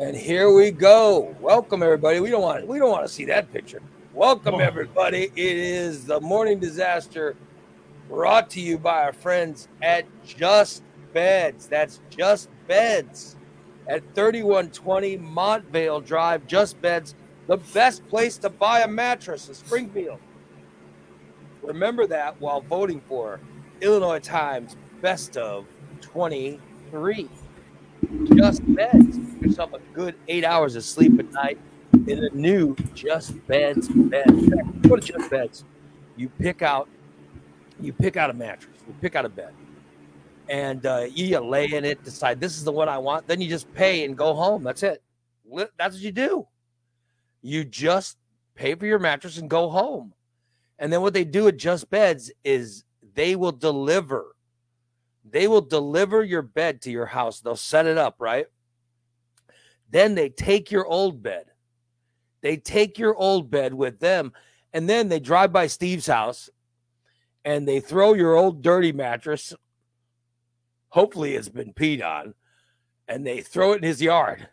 And here we go. Welcome everybody. We don't want we don't want to see that picture. Welcome everybody. It is the morning disaster brought to you by our friends at Just Beds. That's Just Beds at 3120 Montvale Drive. Just Beds, the best place to buy a mattress in Springfield. Remember that while voting for Illinois Times Best of 23. Just Beds. Get yourself a good eight hours of sleep at night in a new Just Beds bed. Go to Just Beds. You pick out, you pick out a mattress. You pick out a bed, and uh, you lay in it. Decide this is the one I want. Then you just pay and go home. That's it. That's what you do. You just pay for your mattress and go home. And then what they do at Just Beds is they will deliver they will deliver your bed to your house. They'll set it up, right? Then they take your old bed. They take your old bed with them, and then they drive by Steve's house and they throw your old dirty mattress. Hopefully, it's been peed on, and they throw it in his yard.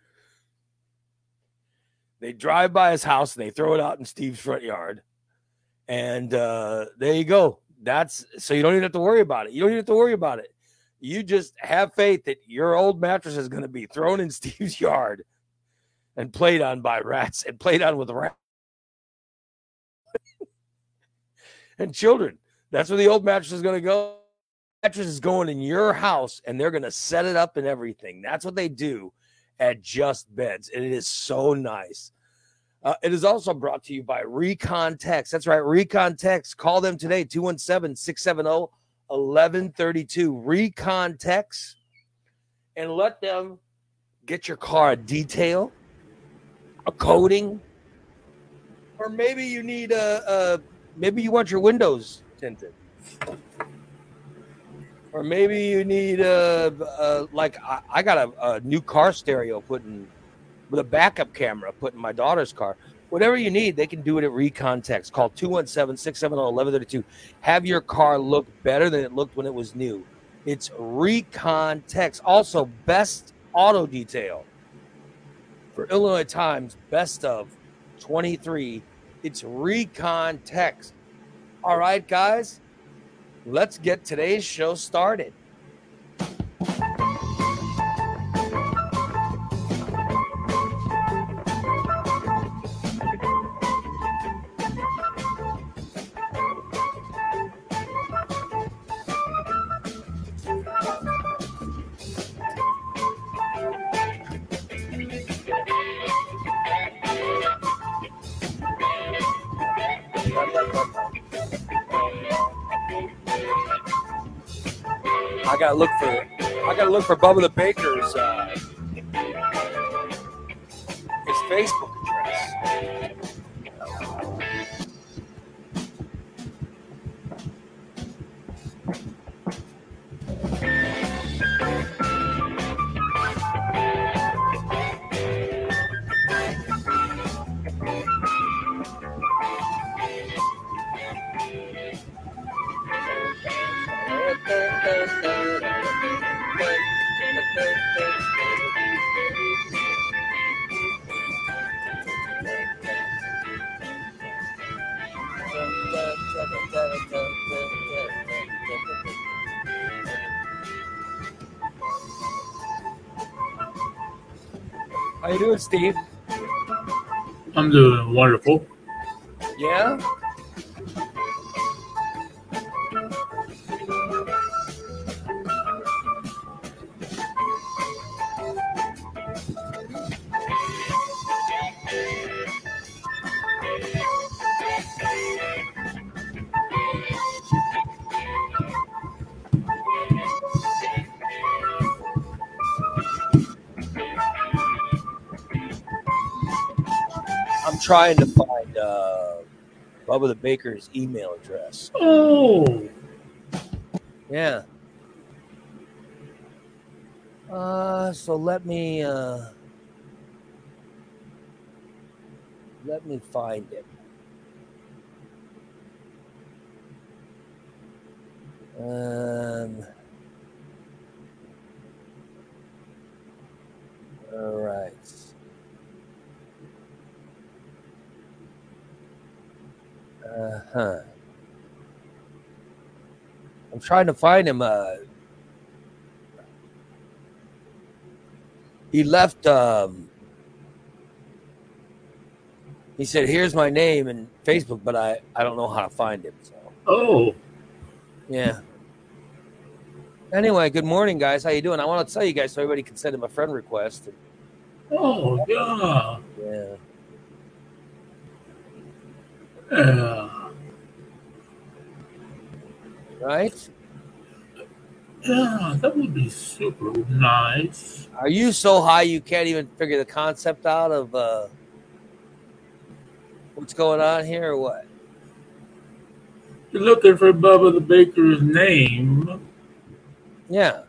They drive by his house and they throw it out in Steve's front yard. And uh, there you go. That's so you don't even have to worry about it. You don't even have to worry about it you just have faith that your old mattress is going to be thrown in Steve's yard and played on by rats and played on with rats and children. That's where the old mattress is going to go. Mattress is going in your house and they're going to set it up and everything. That's what they do at Just Beds. And it is so nice. Uh, it is also brought to you by Recon Text. That's right, Recon Text. Call them today, 217 670 1132 recon text and let them get your car a detail, a coating, or maybe you need a, a maybe you want your windows tinted. Or maybe you need a, a like I, I got a, a new car stereo put in with a backup camera put in my daughter's car whatever you need, they can do it at Recontext. Call 217 670 1132. Have your car look better than it looked when it was new. It's Recontext. Also, best auto detail for Illinois Times, best of 23. It's Recontext. All right, guys, let's get today's show started. I gotta look for I gotta look for Bubba the Baker's uh, his Facebook address. Steve? I'm doing wonderful. Trying to find uh, Bubba the Baker's email address. Oh, Yeah. Uh, so let me uh, let me find it. Um. All right. Huh. I'm trying to find him. Uh, he left. Um, he said, "Here's my name and Facebook," but I I don't know how to find him. So Oh, yeah. Anyway, good morning, guys. How you doing? I want to tell you guys so everybody can send him a friend request. oh, yeah. Yeah. Yeah. Right? Yeah, that would be super nice. Are you so high you can't even figure the concept out of uh, what's going on here or what? You're looking for Bubba the Baker's name Yeah.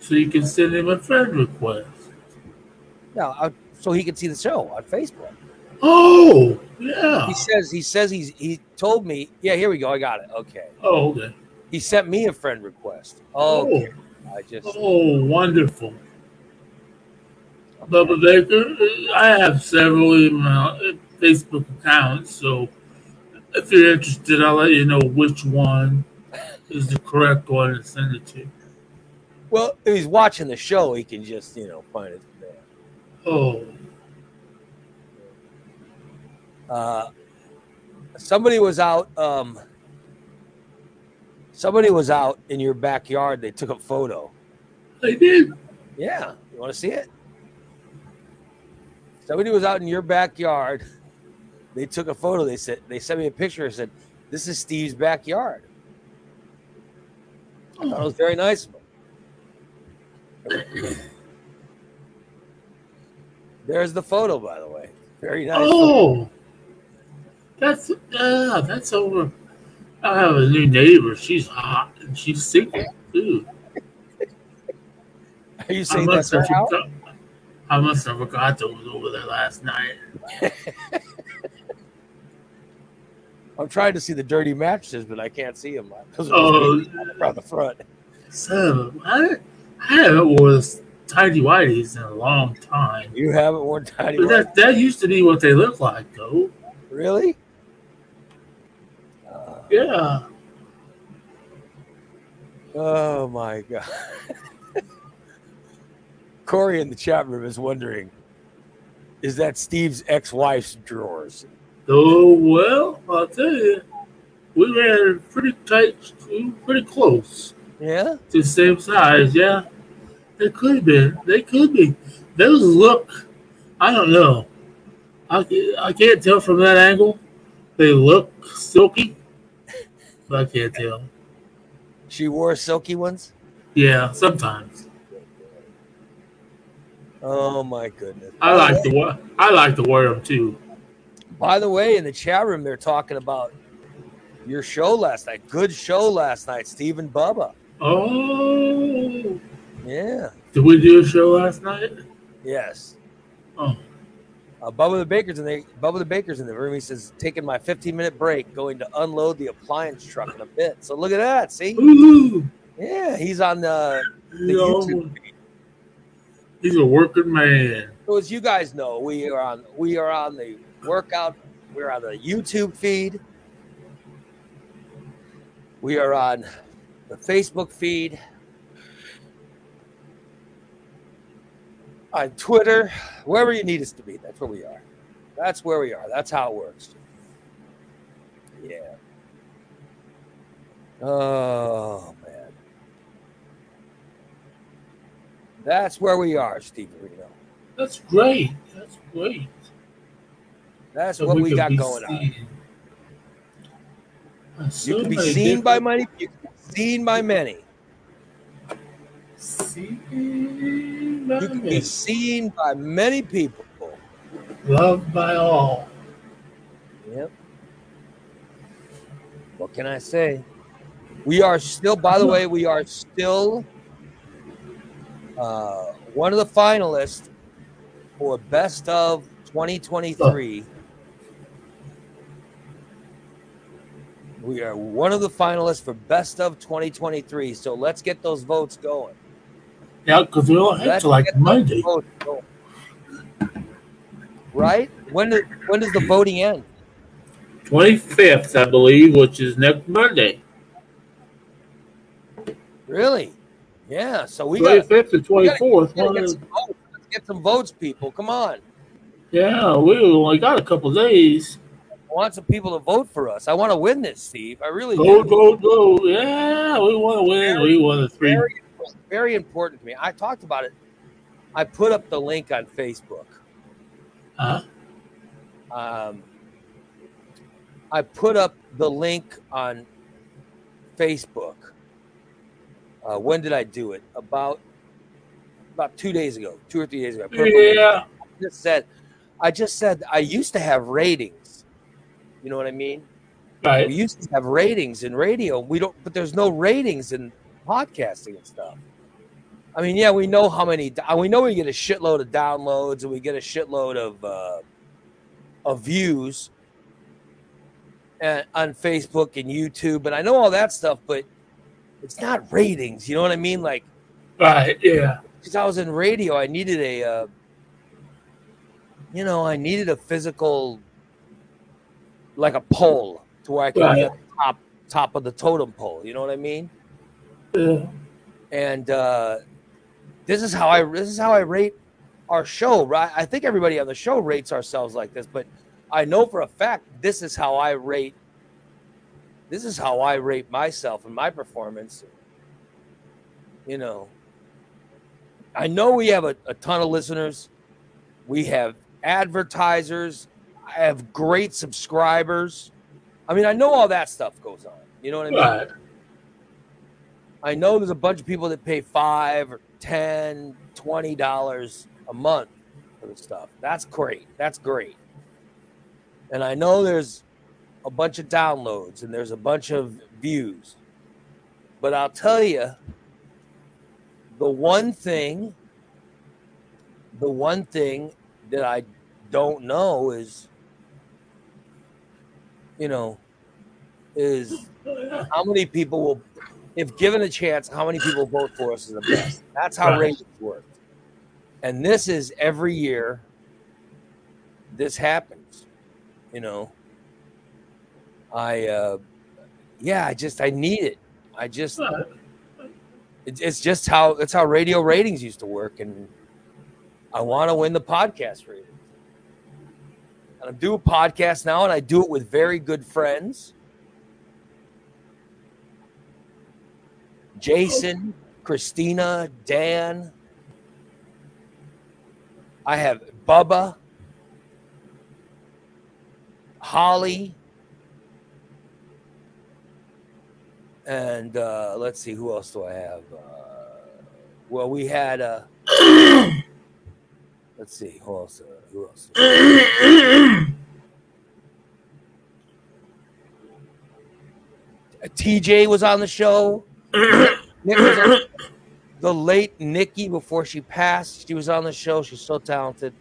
so you can send him a friend request. Yeah. I, so he can see the show on Facebook. Oh, yeah. He says he says he's he told me. Yeah, here we go. I got it. Okay. Oh, okay. He sent me a friend request. Oh, I just Oh, wonderful. Bubba Baker, I have several email, Facebook accounts, so if you're interested, I'll let you know which one is the correct one to send it to. well, if he's watching the show, he can just you know find it there. Oh, Uh, somebody was out. Um, somebody was out in your backyard. They took a photo. I did. Yeah, you want to see it? Somebody was out in your backyard. They took a photo. They said they sent me a picture. and said, "This is Steve's backyard." I thought it was very nice. There's the photo, by the way. Very nice. Oh, that's yeah, that's over. I have a new neighbor. She's hot and she's single too. Are you I saying that's must her house? forgot. I must have forgot that was over there last night. I'm trying to see the dirty mattresses, but I can't see them because Oh. around the front. So I, I haven't worn tidy whities in a long time. You haven't worn. But that that used to be what they looked like, though. Really? Yeah. oh my god. Corey in the chat room is wondering, is that Steve's ex-wife's drawers? Oh well, I'll tell you, we ran pretty tight, pretty close Yeah. to the same size. Yeah, they could have been. They could be. Those look. I don't know. I I can't tell from that angle. They look silky, but I can't tell. She wore silky ones. Yeah, sometimes. Oh my goodness. I like wear. I like to wear them too. By the way, in the chat room, they're talking about your show last night. Good show last night, Steve and Bubba. Oh, Yeah. did we do a show last night? Yes. Oh, Uh, Bubba the Baker's in the Bubba the Baker's in the room. He says, taking my 15 minute break, going to unload the appliance truck in a bit. So look at that. See? Ooh, Yeah, he's on the, the know, YouTube. he's a working man. So as you guys know, we are on we are on the workout. We're on the YouTube feed. We are on the Facebook feed. On Twitter, wherever you need us to be, that's where we are. That's where we are. That's how it works. Yeah. Oh man. That's where we are, Steve Reno. That's great. That's great. That's So what we, can got going on. seen. There's You can be seen by many. You can be seen by many. Seen by You can be seen by many people. loved by all. Yep. What can I say? We are still, by the way, we are still uh, one of the finalists for Best of 2023. We are one of the finalists for Best of 2023. So let's get those votes going. Yeah, because we don't have to like Monday. Right? When, do- when does the voting end? 25th, I believe, which is next Monday. Really? Yeah. So we got 25th and 24th. get, one get of- some votes. Let's get some votes, people. Come on. Yeah, we only got a couple days. I want some people to vote for us. I want to win this, Steve. I really Go, do. go, go. Yeah, we want to win. We won the three. Very, very important to me. I talked about it. I put up the link on Facebook. Huh? Um, I put up the link on Facebook. Uh, when did I do it? About about two days ago, two or three days ago. I put up a link. Yeah. I just said, I just said I used to have ratings. You know what I mean? Right. We used to have ratings in radio. We don't, but there's no ratings in podcasting and stuff. I mean, yeah, we know how many. We know we get a shitload of downloads and we get a shitload of uh, of views and, on Facebook and YouTube, and I know all that stuff, but it's not ratings. You know what I mean? Like, Right. Yeah. because I was in radio, I needed a, uh, you know, I needed a physical, like a pole to where I could be at the top top of the totem pole. You know what I mean? And uh, this is how I this is how I rate our show. Right? I think everybody on the show rates ourselves like this, but I know for a fact this is how I rate. This is how I rate myself and my performance. You know, I know we have a, a ton of listeners. We have advertisers. I have great subscribers. I mean, I know all that stuff goes on. You know what I mean? Right. I know there's a bunch of people that pay five or ten, twenty dollars a month for the stuff. That's great. That's great. And I know there's a bunch of downloads and there's a bunch of views. But I'll tell you, the one thing, the one thing that I don't know is, you know, is how many people will, if given a chance, how many people vote for us is the best. That's how Right. ratings work. And this is every year. This happens, you know. I, uh, yeah, I just I need it. I just Right. it's, just how it's how radio ratings used to work, and I want to win the podcast ratings. And I'm doing a podcast now, and I do it with very good friends. Jason, Christina, Dan. I have Bubba, Holly, and uh, let's see who else do I have. Uh, well, we had. Uh, let's see who else. Uh, who else? TJ was on the show. Nick was on- the late Nikki before she passed. She was on the show. She's so talented.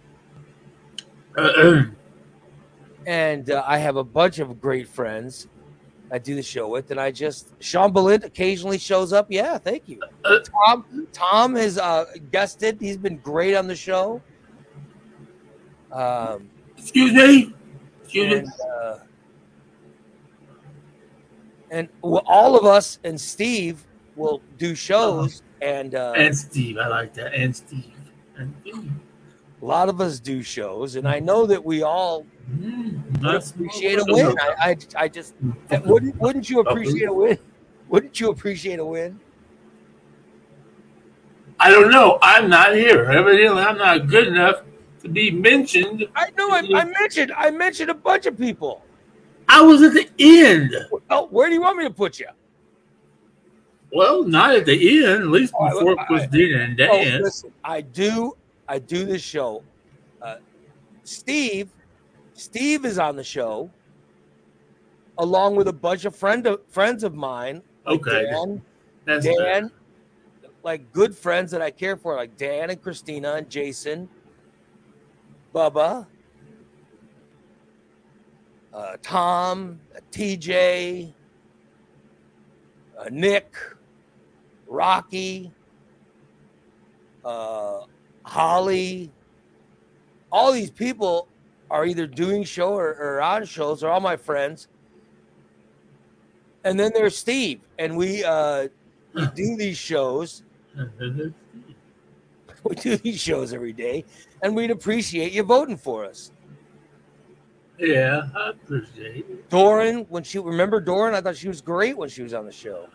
And uh, I have a bunch of great friends I do the show with, and I just Sean Bolin occasionally shows up. Yeah, thank you. Tom Tom has uh, guested. He's been great on the show. Um, Excuse me. Excuse and me. uh, and all of us and Steve will do shows, and uh, And Steve, I like that. And Steve. And Steve. a lot of us do shows, and I know that we all Mm, appreciate a win. I, I, I just wouldn't, wouldn't you appreciate a win? Wouldn't you appreciate a win? I don't know. I'm not here. Evidently, I'm not good enough to be mentioned. I know. I, I mentioned. I mentioned a bunch of people. I was at the end. Oh, where do you want me to put you? Well, not at the end. At least Oh, before I- Christina and Oh, Dan. listen, I do. I do this show. Uh, Steve, Steve is on the show, along with a bunch of friend of, friends of mine. like Okay. Dan, That's Dan, like good friends that I care for, like Dan and Christina and Jason, Bubba, uh, Tom, TJ, uh, Nick, Rocky, uh, Holly. All these people are either doing show or, or on shows, or all my friends. And then there's Steve, and we uh, we do these shows. we do these shows every day, and we'd appreciate you voting for us. Yeah, I appreciate it. Doran, when she remember Doran, I thought she was great when she was on the show.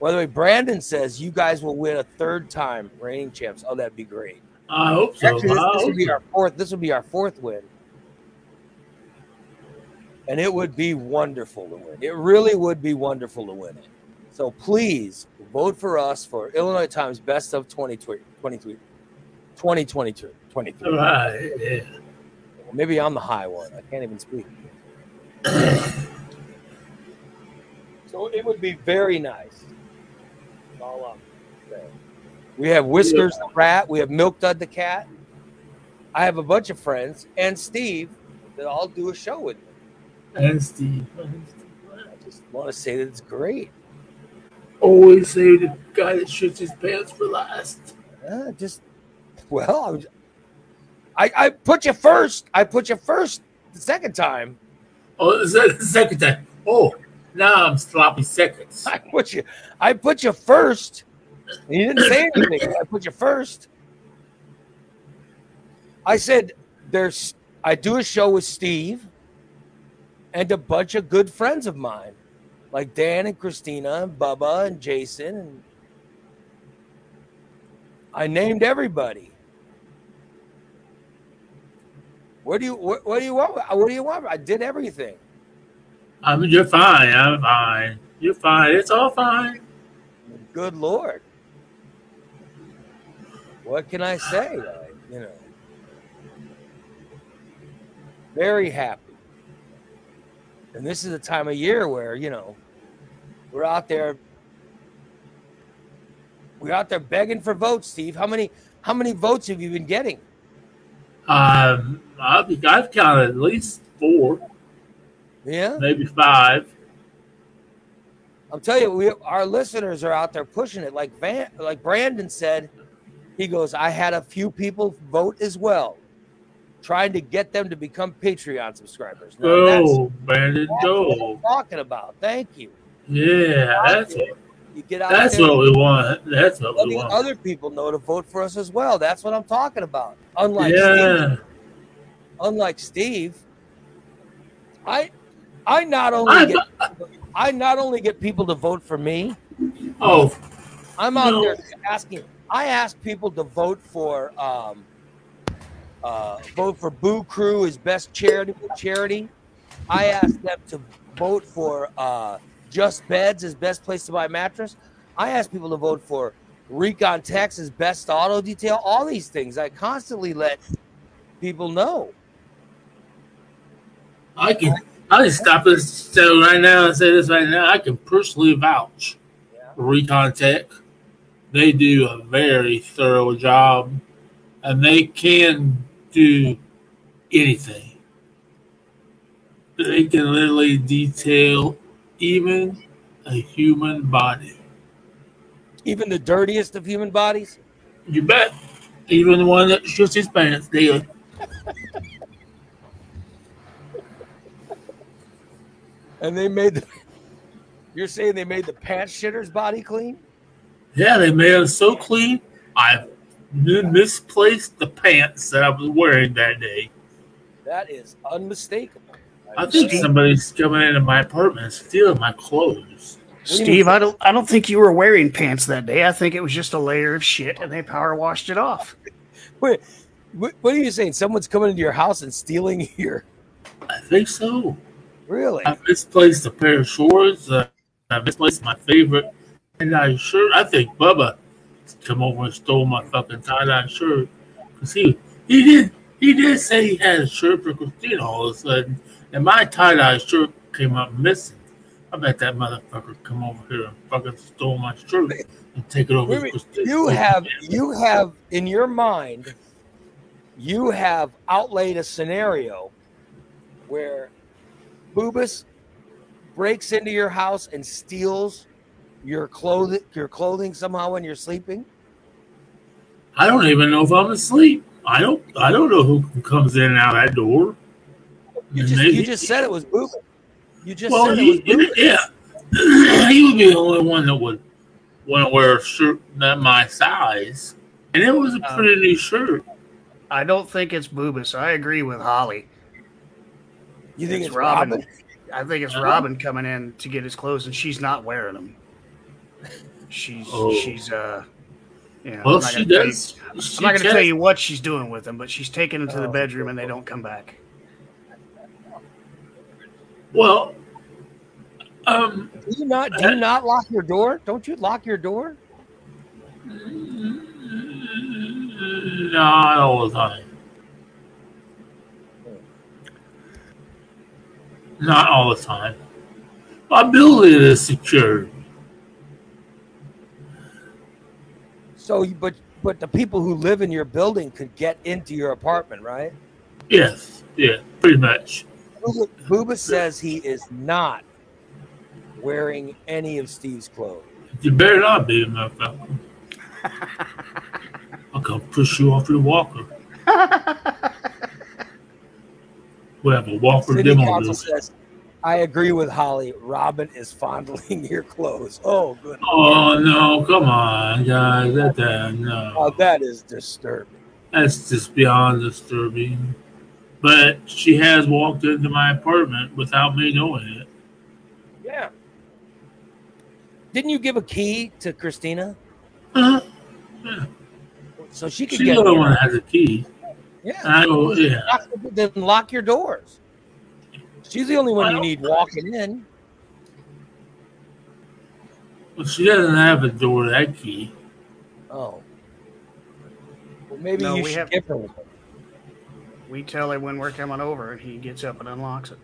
By the way, Brandon says you guys will win a third time reigning champs. Oh, that'd be great. I hope so. Actually, this, this would be our fourth. This would be our fourth win, and it would be wonderful to win. It really would be wonderful to win it. So please vote for us for Illinois Times Best of 2020, 2022, 23. Right, yeah. Well, maybe I'm the high one. I can't even speak. so it would be very nice. That's all I'm. We have Whiskers the rat. We have Milk Dud the cat. I have a bunch of friends and Steve that all do a show with me. And Steve. I just want to say that it's great. Always say the guy that shits his pants for last. Uh, just well, I, was, I I put you first. I put you first the second time. Oh, the second time? Oh, now I'm sloppy seconds. I put you. I put you first. You didn't say anything. I put you first. I said, "There's." I do a show with Steve and a bunch of good friends of mine, like Dan and Christina and Bubba and Jason, and I named everybody. What do you what, what do you want? What do you want? I did everything. I mean, you're fine. I'm fine. You're fine. It's all fine. Good Lord. What can I say? I, you know, very happy. And this is a time of year where, you know, we're out there we're out there begging for votes, Steve. How many how many votes have you been getting? Um, I've, I've counted at least four, Yeah. maybe five. I'm telling you, we our listeners are out there pushing it. Like Van, like Brandon said, he goes, I had a few people vote as well, trying to get them to become Patreon subscribers. Now, that's, Go, Brandon, go. I'm talking about. Thank you. Yeah, that's what, You get out that's what we want. That's what we letting want. other people know to vote for us as well. That's what I'm talking about. Unlike Yeah, Steve, unlike Steve, I I not only get I not only get people to vote for me, oh, I'm out No. there asking. I ask people to vote for um, uh, vote for Boo Crew as best charity. Charity. I ask them to vote for uh, Just Beds as best place to buy a mattress. I ask people to vote for Recon Texas best auto detail. All these things I constantly let people know. I can. I can stop this show right now and say this right now. I can personally vouch Yeah. for Recon Tech. They do a very thorough job, and they can do anything. They can literally detail even a human body. Even the dirtiest of human bodies. You bet. Even the one that shoots his pants daily. And they made the. You're saying they made the pants shitter's body clean? Yeah, they made it so clean. I misplaced the pants that I was wearing that day. That is unmistakable. I think Steve- somebody's coming into my apartment and stealing my clothes. Steve, I don't I don't think you were wearing pants that day. I think it was just a layer of shit and they power washed it off. Wait, what, what are you saying? Someone's coming into your house and stealing your. I think so. Really? I misplaced a pair of shorts. Uh, I misplaced my favorite tie-dye shirt. I think Bubba come over and stole my fucking tie-dye shirt. Cause he he did he did say he had a shirt for Christina all of a sudden, and my tie-dye shirt came up missing. I bet that motherfucker come over here and fucking stole my shirt and take it over Wait to a. Christina. You have you have in your mind, you have outlaid a scenario where Boobus breaks into your house and steals your clothing your clothing somehow when you're sleeping. I don't even know if I'm asleep. I don't I don't know who comes in and out that door. You just Maybe- you just said it was Bubas. You just well, said it was he, yeah, he would be the only one that would want to wear a shirt that my size, and it was a Um, pretty new shirt. I don't think it's Boobas. I agree with Holly. You think it's it's Robin? I think it's Robin coming in to get his clothes, and she's not wearing them. She's Oh. she's uh, yeah. Well, I'm not she gonna tell you- does. I'm not going to tell you what she's doing with them, but she's taking them to the Oh. bedroom, and they don't come back. Well, um, Do you not do you not lock your door? Don't you lock your door? not all the time. Not all the time. My building is secured. So, you, but but the people who live in your building could get into your apartment, right? Yes, yeah, pretty much. Booba, Booba says he is not wearing any of Steve's clothes. You better not be, my motherfucker. I'll come push you off your walker. We have a walker City demo. council says, "I agree with Holly. Robin is fondling your clothes." Oh, good. Oh no! Come on, guys. That, that no. Oh, that is disturbing. That's just beyond disturbing. But she has walked into my apartment without me knowing it. Yeah. Didn't you give a key to Christina Uh-huh. Yeah. so she could she's get the only in? one that has a key. And Yeah. I go, yeah. Lock, then lock your doors. She's the only one you need walking in. Well, she doesn't have a door to that key. Oh. Well, maybe No, you we should have- give her one. We tell him when we're coming over, and he gets up and unlocks it,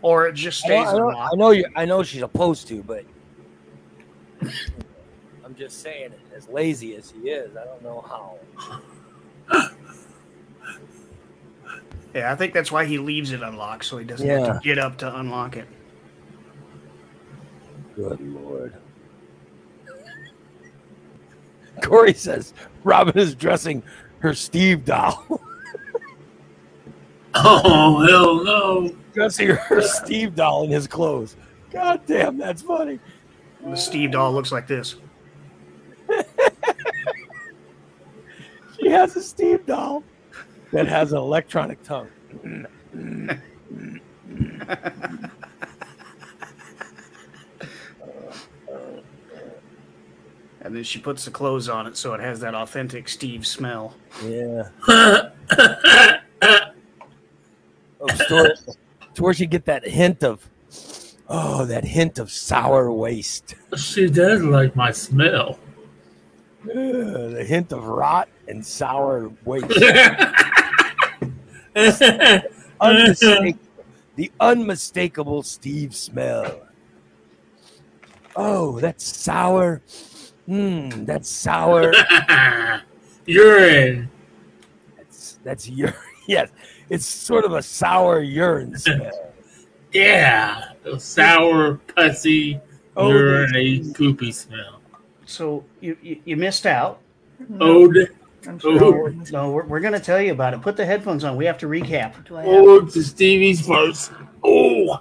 or it just stays I, know, unlocked. I know you. I know she's supposed to, but I'm just saying, as lazy as he is, I don't know how. Yeah, I think that's why he leaves it unlocked, so he doesn't have to get up to unlock it. Good lord. Corey says Robin is dressing her Steve doll, Oh hell no! dressing her Steve doll in his clothes. God damn, that's funny. The Steve doll looks like this. She has a Steve doll that has an electronic tongue. And then she puts the clothes on it so it has that authentic Steve smell. Yeah. Oh, store, to where she get that hint of, oh, that hint of sour waste, she does like my smell. Ugh, the hint of rot and sour waste. Unmistakable, the unmistakable Steve smell. Oh, that's sour. Mmm, that's sour. Urine. That's that's urine. Yes, it's sort of a sour urine smell. Yeah, a sour, pussy, Oh, urine, poopy smell. So you you, you missed out. Ode, I'm Oh. sure. No, we're, we're going to tell you about it. Put the headphones on. We have to recap. Do I oh, have ode to Stevie's first. Oh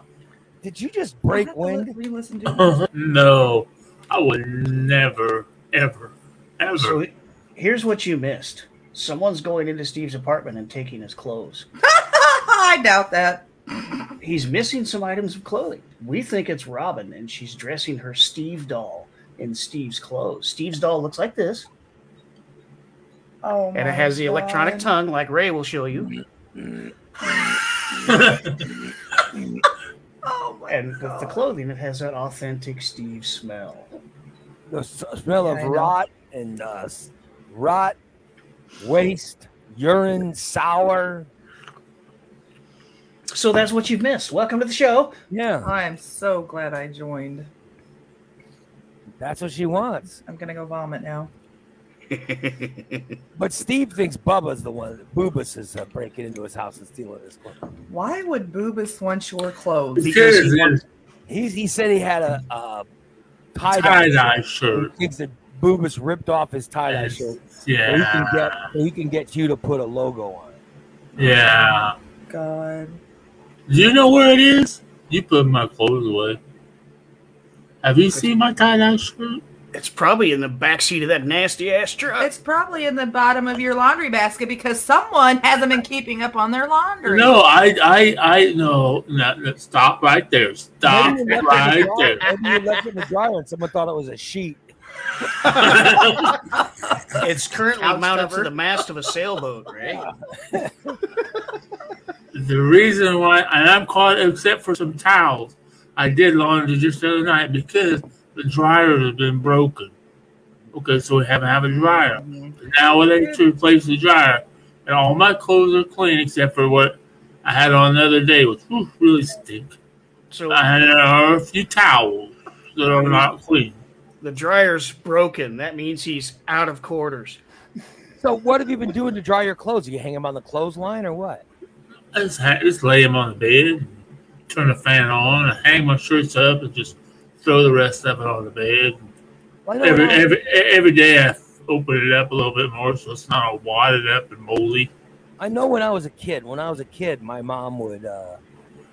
Did you just break have to wind? Re-listen to it? Uh-huh. no, I would never, ever, ever. So here's what you missed. Someone's going into Steve's apartment and taking his clothes. I doubt that. He's missing some items of clothing. We think it's Robin, and she's dressing her Steve doll in Steve's clothes. Steve's doll looks like this, Oh, and it has the electronic God. tongue, like Ray will show you. Oh my And with the clothing, it has that authentic Steve smell. The s- smell Yeah, of rot and uh, rot, waste, urine, sour. So that's what you've missed. Welcome to the show. Yeah, I am so glad I joined. that's what she wants. I'm gonna go vomit now. But Steve thinks Bubba's the one. Boobus is uh, breaking into his house and stealing his clothes. Why would Boobus want your clothes? Because he wants- He, he said he had a, a tie tie dye He shirt. thinks that Boobus ripped off his tie dye shirt. So he can get Yeah, so he can get you to put a logo on it. yeah. God. Do you know where it is? You put my clothes away. Have you seen my tie-dye shirt? It's probably in the back seat of that nasty ass truck. It's probably in the bottom of your laundry basket because someone hasn't been keeping up on their laundry. No, I, I, I, no, no, no, stop right there. Stop Maybe it right the there. Maybe you left it in the dryer and someone thought it was a sheet. It's currently Couch mounted cover. to the mast of a sailboat, right? The reason why, and I'm caught except for some towels. I did laundry just the other night because the dryer has been broken. Okay, so we haven't have a dryer. Now I need to replace the dryer, and all my clothes are clean except for what I had on the other day, which whew, really stink. So I had uh, a few towels that are not clean. the dryer's broken. That means he's out of quarters. So what have you been doing to dry your clothes? You hang them on the clothesline or what? I just, ha- just lay them on the bed, turn the fan on, and hang my shirts up, and just throw the rest of it on the bed. Well, I know Every I- every every day I open it up a little bit more so it's not all wadded up and moldy. I know when I was a kid. When I was a kid, my mom would, uh,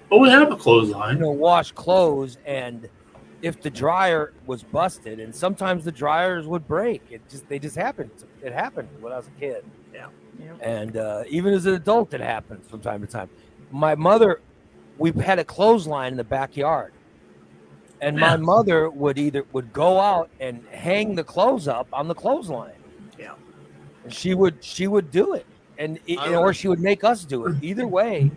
But we have a clothesline. you know, wash clothes, and if the dryer was busted, and sometimes the dryers would break. It just they just happened. It happened when I was a kid. Yeah. Yep. and uh, even as an adult, it happens from time to time. My mother, we had a clothesline in the backyard, and my mother would either would go out and hang the clothes up on the clothesline. Yeah. and she would she would do it, and it, or she would make us do it. Either way,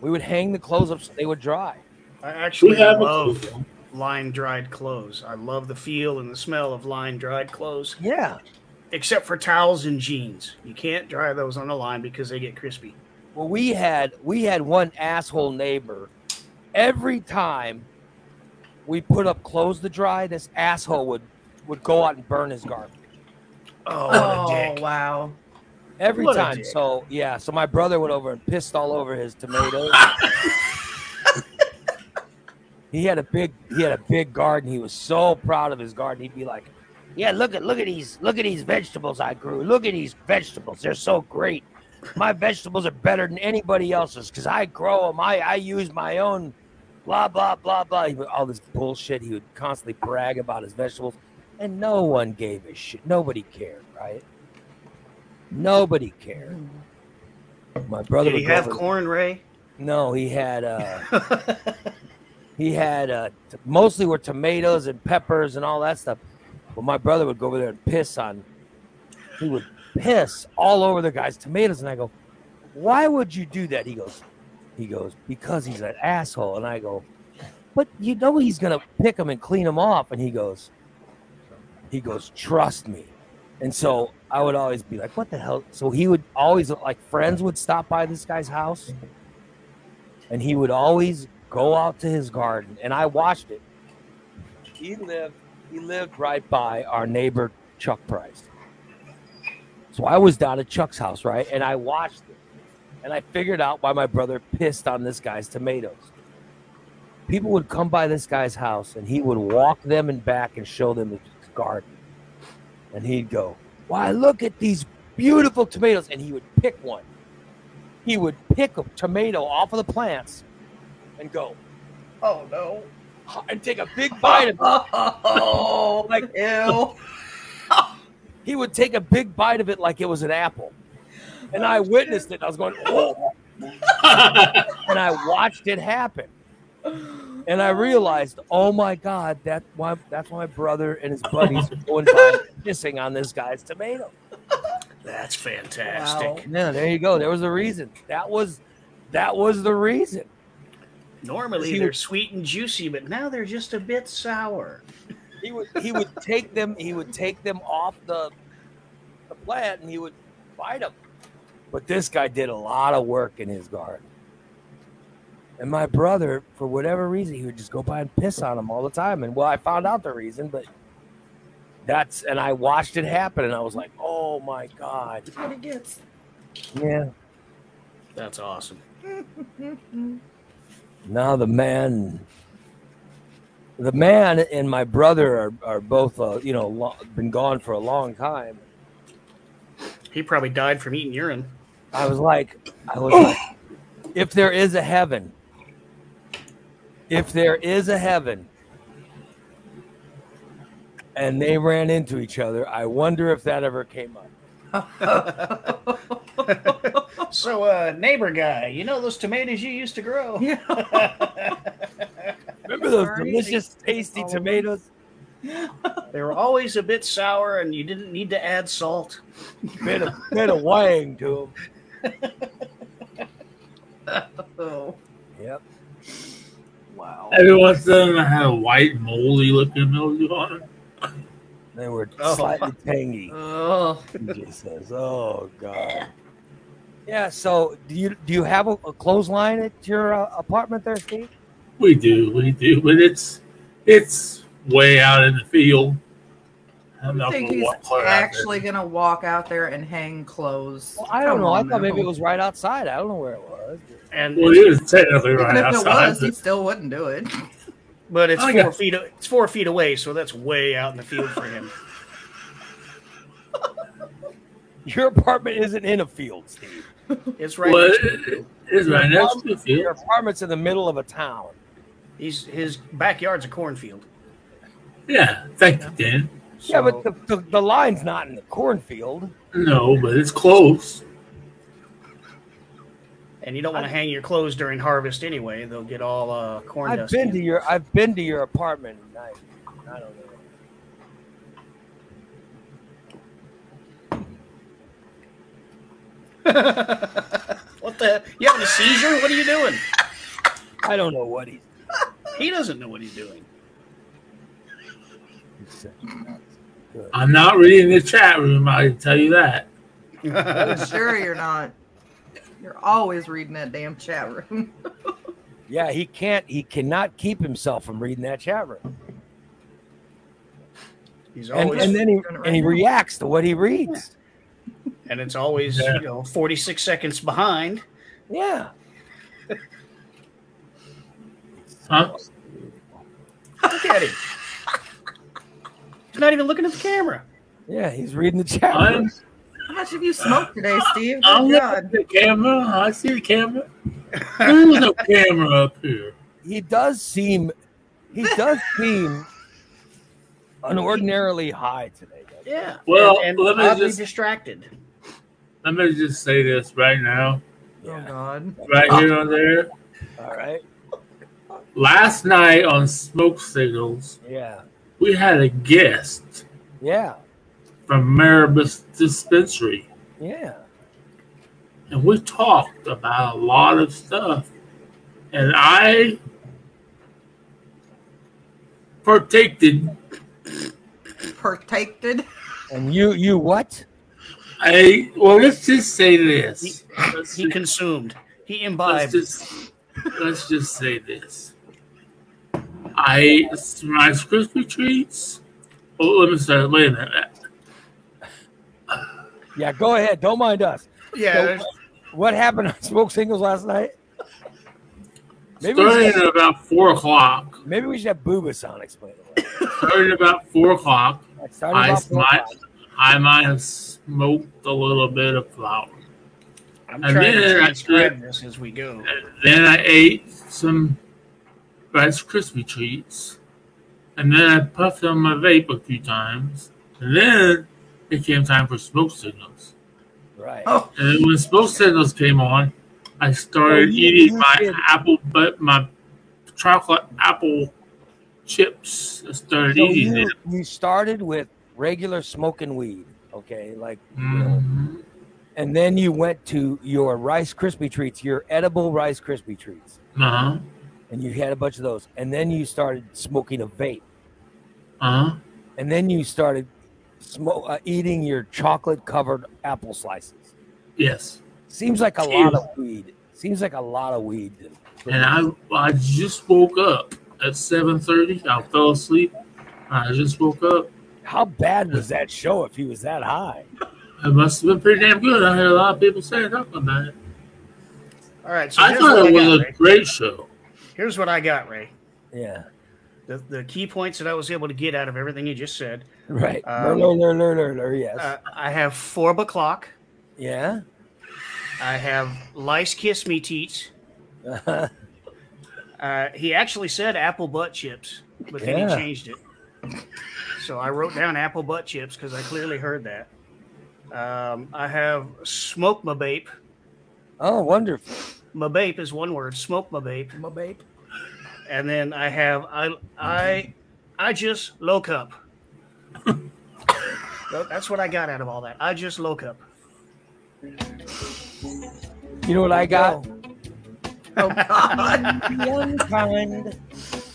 we would hang the clothes up so they would dry. I actually have love clothesline. line dried clothes. I love the feel and the smell of line dried clothes, Yeah. except for towels and jeans. You can't dry those on the line because they get crispy. Well, we had we had one asshole neighbor. Every time we put up clothes to dry, this asshole would would go out and burn his garbage. Oh, what a Oh dick. wow! Every What a time. dick. So yeah, so my brother went over and pissed all over his tomatoes. he had a big he had a big garden. He was so proud of his garden. He'd be like, "Yeah, look at look at these look at these vegetables I grew. Look at these vegetables. They're so great. My vegetables are better than anybody else's because I grow them. I I use my own." Blah blah blah blah. He would, all this bullshit. He would constantly brag about his vegetables, and no one gave a shit. Nobody cared, right? Nobody cared. My brother Did would he have over- corn, Ray? No, he had uh he had uh t- mostly were tomatoes and peppers and all that stuff. But my brother would go over there and piss on he would piss all over the guy's tomatoes and I go, "Why would you do that?" He goes he goes, "Because he's an asshole." And I go, "But you know he's going to pick him and clean him off." And he goes he goes, "Trust me." And so I would always be like, "What the hell?" So he would always like friends would stop by this guy's house and he would always go out to his garden and i watched it he lived he lived right by our neighbor chuck price so i was down at chuck's house right and i watched it and i figured out why my brother pissed on this guy's tomatoes people would come by this guy's house and he would walk them and back and show them his garden and he'd go why look at these beautiful tomatoes and he would pick one he would pick a tomato off of the plants and go Oh no! and take a big bite of it. Oh, Like- ew! He would take a big bite of it like it was an apple. And I witnessed it. I was going, oh, and I watched it happen. And I realized, oh my God, that why that's why my brother and his buddies are going by pissing on this guy's tomato. That's fantastic. Wow. Yeah, there you go. There was a reason. That was that was the reason. Normally He they're would- sweet and juicy, but now they're just a bit sour. he would he would take them he would take them off the the plant and he would bite them but this guy did a lot of work in his garden. And my brother for whatever reason he would just go by and piss on him all the time. And well i found out the reason but that's and i watched it happen and i was like oh my god. That's what it gets. yeah. That's awesome. now the man the man and my brother are, are both uh, you know lo- been gone for a long time He probably died from eating urine. I was like, I was like, if there is a heaven, if there is a heaven and they ran into each other, I wonder if that ever came up. So, uh, neighbor guy, you know those tomatoes you used to grow? Yeah. Remember those delicious, tasty All of them. tomatoes? They were always a bit sour, and you didn't need to add salt. Bit of, bit of wang to them. Oh, Yep. wow. Every once in a while, I had a white moldy looking mildew on it. They were Oh. slightly tangy. Oh, TJ says, "Oh God." Yeah. So, do you do you have a, a clothesline at your uh, apartment there, Steve? We do, we do, but it's it's way out in the field. I'm not think he's walk clear out there. actually gonna walk out there and hang clothes. Well, I don't Come know. I on thought maybe it was right outside. I don't know where it was. And Well, it was technically Even right if outside. it was, he still wouldn't do it. but it's I four got- feet. It's four feet away, so that's way out in the field for him. Your apartment isn't in a field, Steve. It's right. Well, next to it, it- it's right next to the field. Your apartment's in the middle of a town. He's his backyard's a cornfield. Yeah, thank you, Dan. yeah, but the, the, the line's not in the cornfield. No, but it's close. and you don't want to hang your clothes during harvest anyway; they'll get all uh, corn I've dust. been to your I've been to your apartment. And I, I don't know. what the? You having a seizure? What are you doing? I don't know what he's. He doesn't know what he's doing. He's saying. Good. I'm not reading the chat room. I can tell you that. I'm sure, you're not. You're always reading that damn chat room. Yeah, he can't. He cannot keep himself from reading that chat room, He's always and then he doing it right and he reacts to what he reads. and it's always Yeah. you know 46 seconds behind. Yeah. Huh? Look at him. He's not even looking at the camera. Yeah, he's reading the chat. I'm, How much have you smoked today, Steve? I'm Good looking God. the camera. I see the camera. There's no camera up here. He does seem. He does seem unordinarily high today. doesn't? Yeah. Well, and, and let me oddly just- distracted. Let me just say this right now, Oh God. right here on there. All right. Last night on Smoke Signals, Yeah. We had a guest Yeah. from Maribus Dispensary, Yeah. and we talked about a lot of stuff. And I partaked. Partaked. And you, you what? I well, let's just say this. Let's He just- consumed. He let's imbibed. just let's just say this. I ate Rice Krispie treats. Oh, let me say. Wait a minute. Yeah. Go ahead. Don't mind us. yeah. So- What happened on Smoke Signals last night? Maybe we, Starting should, at about four o'clock. maybe we should have Boobas on explain it. Starting about four o'clock. I about four might, o'clock. I might have smoked a little bit of flour. I'm And trying to then I- transcribe this as we go. Then I ate some Rice Krispie treats. And then I puffed on my vape a few times. And then it came time for smoke signals. Right. Oh, And then when smoke signals came on, I started Oh, you- eating my did. apple, but my chocolate apple chips. I started So eating you, it. you started with regular smoking weed, okay, like, you know, Mhm. and then you went to your Rice Krispie treats, your edible Rice Krispie treats, Uh-huh. And you had a bunch of those, and then you started smoking a vape, Uh-huh. and then you started smoke uh, eating your chocolate covered apple slices. Yes. Seems like a lot of weed. Seems like a lot of weed. And I I just woke up at 7.30. I fell asleep. I just woke up. How bad was that show if he was that high? It must have been pretty damn good. I heard a lot of people saying talking about it. All right. So I thought it I was a Ray. great show. Here's what I got, Ray. Yeah. The, the key points that I was able to get out of everything you just said. Right. Um, lur, lur, lur, lur, lur, yes. Uh, I have four o'clock. yeah. I have lice kiss me teats. Uh, he actually said apple butt chips, but then Yeah. he changed it. So I wrote down apple butt chips because I clearly heard that. Um, I have smoke my bape. Oh, wonderful. My bape is one word. Smoke my bape. My babe. And then I have I I I just look up. That's what I got out of all that. I just look up. You know what I got? Oh God. One kind.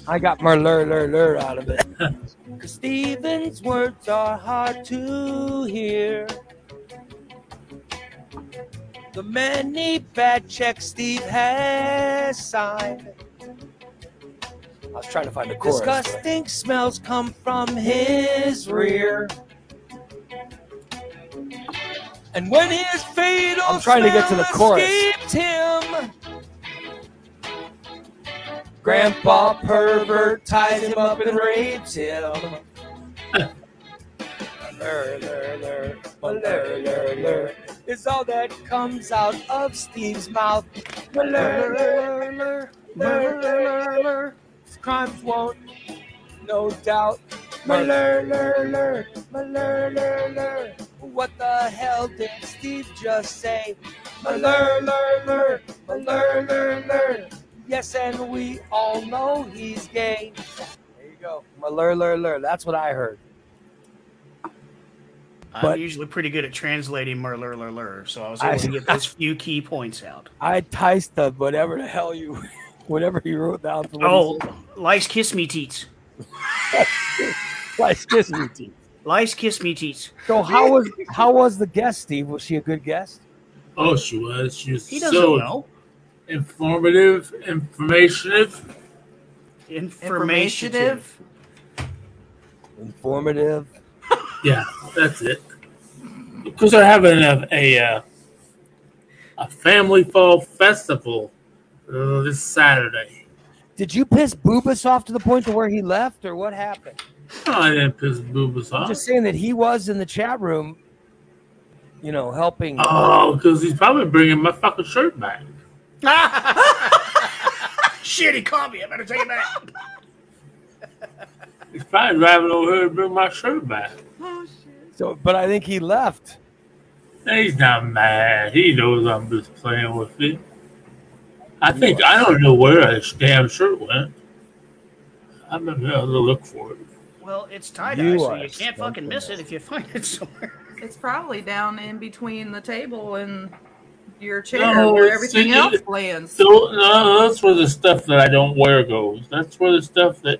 I got my lur lur lur out of it. Stephen's words are hard to hear. The many bad checks Steve has signed. I was trying to find the chorus. Disgusting smells come from his rear. And when his fatal I'm trying to get to the chorus. escaped him, Grandpa pervert ties him up and rapes him. Lur, lur, lur, lur, lur, lur. It's all that comes out of Steve's mouth. Lur, lur. Crimes won't, no doubt. Lur, lur, lur, lur, lur, lur, lur. What the hell did Steve just say? Lur, lur, lur, lur, lur, lur. Yes, and we all know he's gay. There you go. Lur, lur, lur. That's what I heard. I'm But- usually pretty good at translating murlur lur lur, so I was I- able to get those few key points out. I ticed the whatever the hell you, whatever you wrote down. For Oh, lice kiss me teats. like kiss me teeth. Lice kiss me teats. So how was how was the guest, Steve? Was she a good guest? Oh, she was. She was He doesn't so know. informative, informative. Informative. Informative. Yeah, that's it. Because they're having a a, uh, a family fall festival uh, this Saturday. Did you piss Boobus off to the point to where he left, or what happened? Oh, I didn't piss boobas I'm just saying that he was in the chat room, you know, helping. Oh, because he's probably bringing my fucking shirt back. Shit, he caught me. I better take it back. He's probably driving over here to bring my shirt back. Oh shit. So, but I think he left. He's not mad. He knows I'm just playing with it. I think I don't know where his damn shirt went. I'm gonna have to look for it. Well, it's tie dye, You so you can't fucking miss it if you find it somewhere. It's probably down in between the table and your chair No, where everything it- else lands. So no, that's where the stuff that I don't wear goes. That's where the stuff that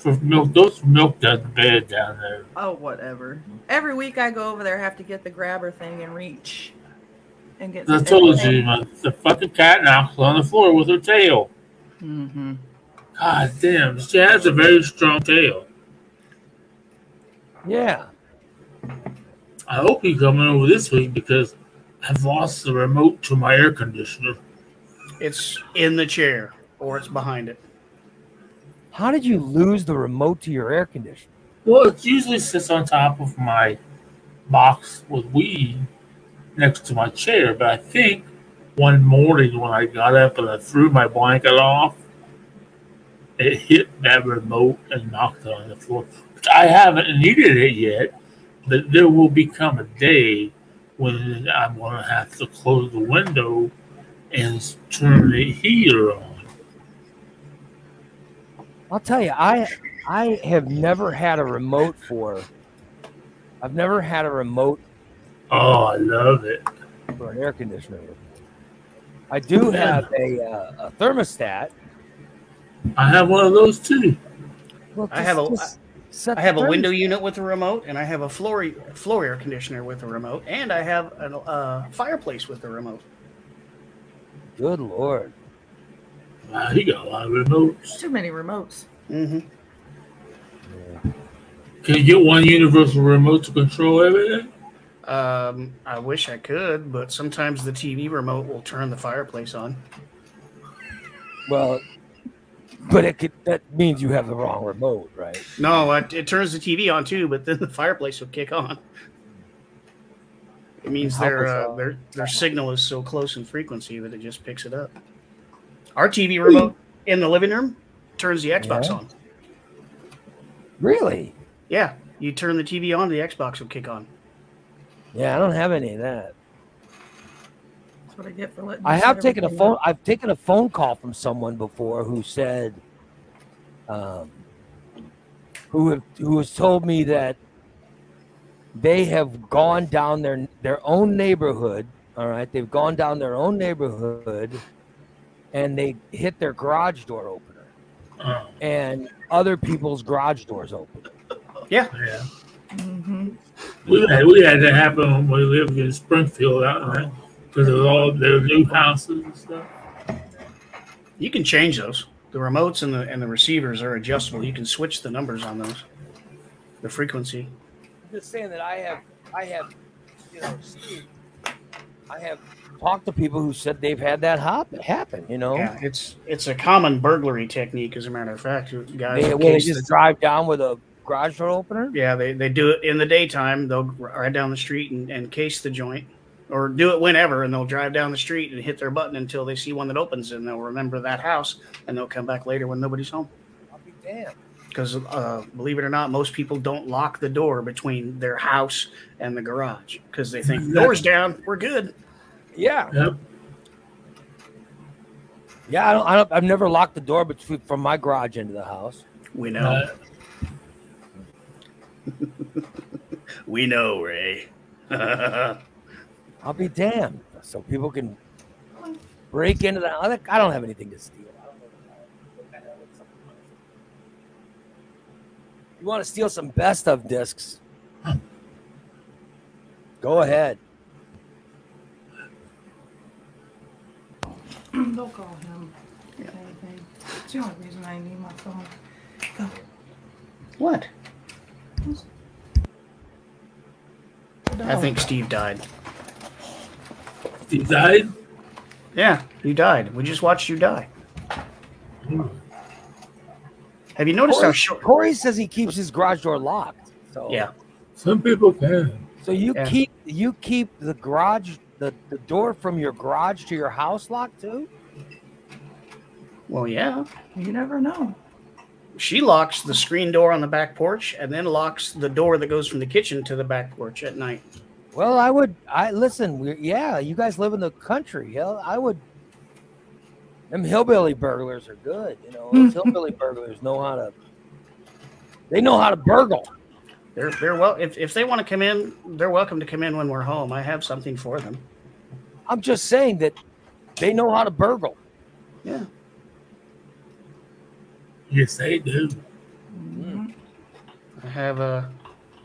for milk. Those milk does bed down there. Oh, whatever. Every week I go over there, have to get the grabber thing and reach and get. I told you, my, the fucking cat knocks on the floor with her tail. Mm-hmm. God damn, she has a very strong tail. Yeah. I hope he's coming over this week because I've lost the remote to my air conditioner. It's in the chair or it's behind it. How did you lose the remote to your air conditioner? Well, it usually sits on top of my box with weed next to my chair, but I think one morning when I got up and I threw my blanket off, it hit that remote and knocked it on the floor. I haven't needed it yet, but there will become a day when I'm going to have to close the window and turn the heater on. I'll tell you, I I have never had a remote for. I've never had a remote Oh, I love it. for an air conditioner. I do have a, uh, a thermostat. I have one of those too. Well, I have a- set I have a window thermostat. unit with a remote, and I have a floor floor air conditioner with a remote, and I have a uh, fireplace with a remote. Good lord. Wow, he got a lot of remotes. Too many remotes. Mm-hmm. Can you get one universal remote to control everything? Um, I wish I could, but sometimes the TV remote will turn the fireplace on. Well, but it could, that means you have the wrong remote, right? No, it, it turns the TV on too, but then the fireplace will kick on. It means their uh, their their signal is so close in frequency that it just picks it up. Our TV remote in the living room, turns the Xbox Yeah. on. Really? Yeah, you turn the TV on, the Xbox will kick on. Yeah, I don't have any of that. That's what I get for letting. I have taken a phone. up. I've taken a phone call from someone before who said, um, who have, who has told me that they have gone down their their own neighborhood. All right, they've gone down their own neighborhood, and they hit their garage door opener, Oh, and other people's garage doors open. Yeah, yeah. Mhm. We had, we had that happen when we lived in Springfield out there because of all their new houses and stuff. you can change those. The remotes and the and the receivers are adjustable. You can switch the numbers on those, the frequency. I'm just saying that I have, I have, you know, seen, I have talked to people who said they've had that hop, happen. You know, Yeah, it's it's a common burglary technique, as a matter of fact. Guys, they, they just drive down with a garage door opener. yeah, they, they do it in the daytime. They'll ride down the street and, and case the joint, or do it whenever, and they'll drive down the street and hit their button until they see one that opens, and they'll remember that house, and they'll come back later when nobody's home. I'll be damned. Because uh, believe it or not, most people don't lock the door between their house and the garage because they think doors down, we're good. Yeah, Yep. yeah. I don't, I don't. I've never locked the door between from my garage into the house. We know, Uh, we know, Ray. I'll be damned. So people can break into the house. I don't have anything to steal. I don't know what the hell it's something. You want to steal some best of discs? Go ahead. Don't call him. Anything. It's the only reason I need my phone. Go. what? I think Steve died. he died. Yeah, you died. We just watched you die. Hmm. Have you noticed how Corey, short? Corey says he keeps his garage door locked. So Yeah, Some people can. So you Yeah. keep you keep the garage the, the door from your garage to your house locked too? well, yeah. You never know. She locks the screen door on the back porch and then locks the door that goes from the kitchen to the back porch at night. Well, I would. I listen. Yeah, you guys live in the country. Hell, I would. Them hillbilly burglars are good. You know, those hillbilly burglars know how to. They know how to burgle. They're they're well if, if they want to come in, they're welcome to come in when we're home. I have something for them. I'm just saying that they know how to burgle. Yeah. Yes, they do. Mhm. I have a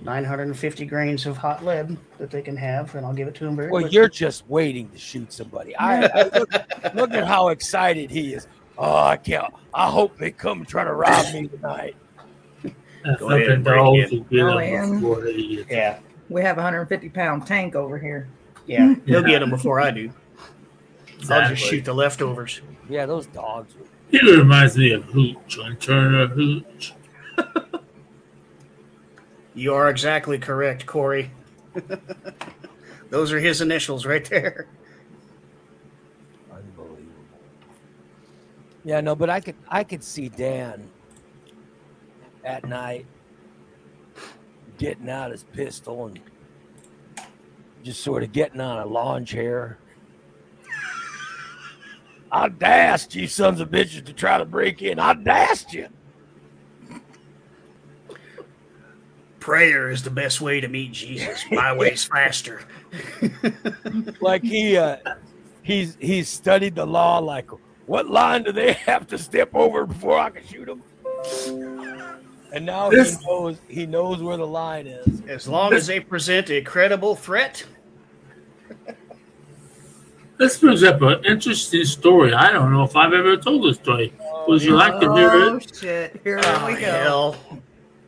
950 grains of hot lead that they can have, and I'll give it to them very Well, quickly. you're just waiting to shoot somebody. I, I look, look at how excited he is. Oh, I can't. I hope they come and try to rob me tonight. That's Go ahead, something break dogs in. will get Go them in. before they get Yeah, We have a 150 pound tank over here. Yeah. Mm. He'll get them before I do. I'll Exactly. just shoot the leftovers. Yeah, those dogs. Were, He reminds me of Hooch on Turner Hooch. You are exactly correct, Corey. Those are his initials right there. Unbelievable. Yeah, no, but I could I could see Dan at night getting out his pistol and just sort of getting on a lawn chair. I dashed you sons of bitches to try to break in. I dashed you. Prayer is the best way to meet Jesus. My way's faster. Like he uh he's he's studied the law like what line do they have to step over before I can shoot them? And now This- he knows he knows where the line is. As long as they present a credible threat, This brings up an interesting story. I don't know if I've ever told this story. Would you like to hear it? Oh shit! Here oh, we go. hell.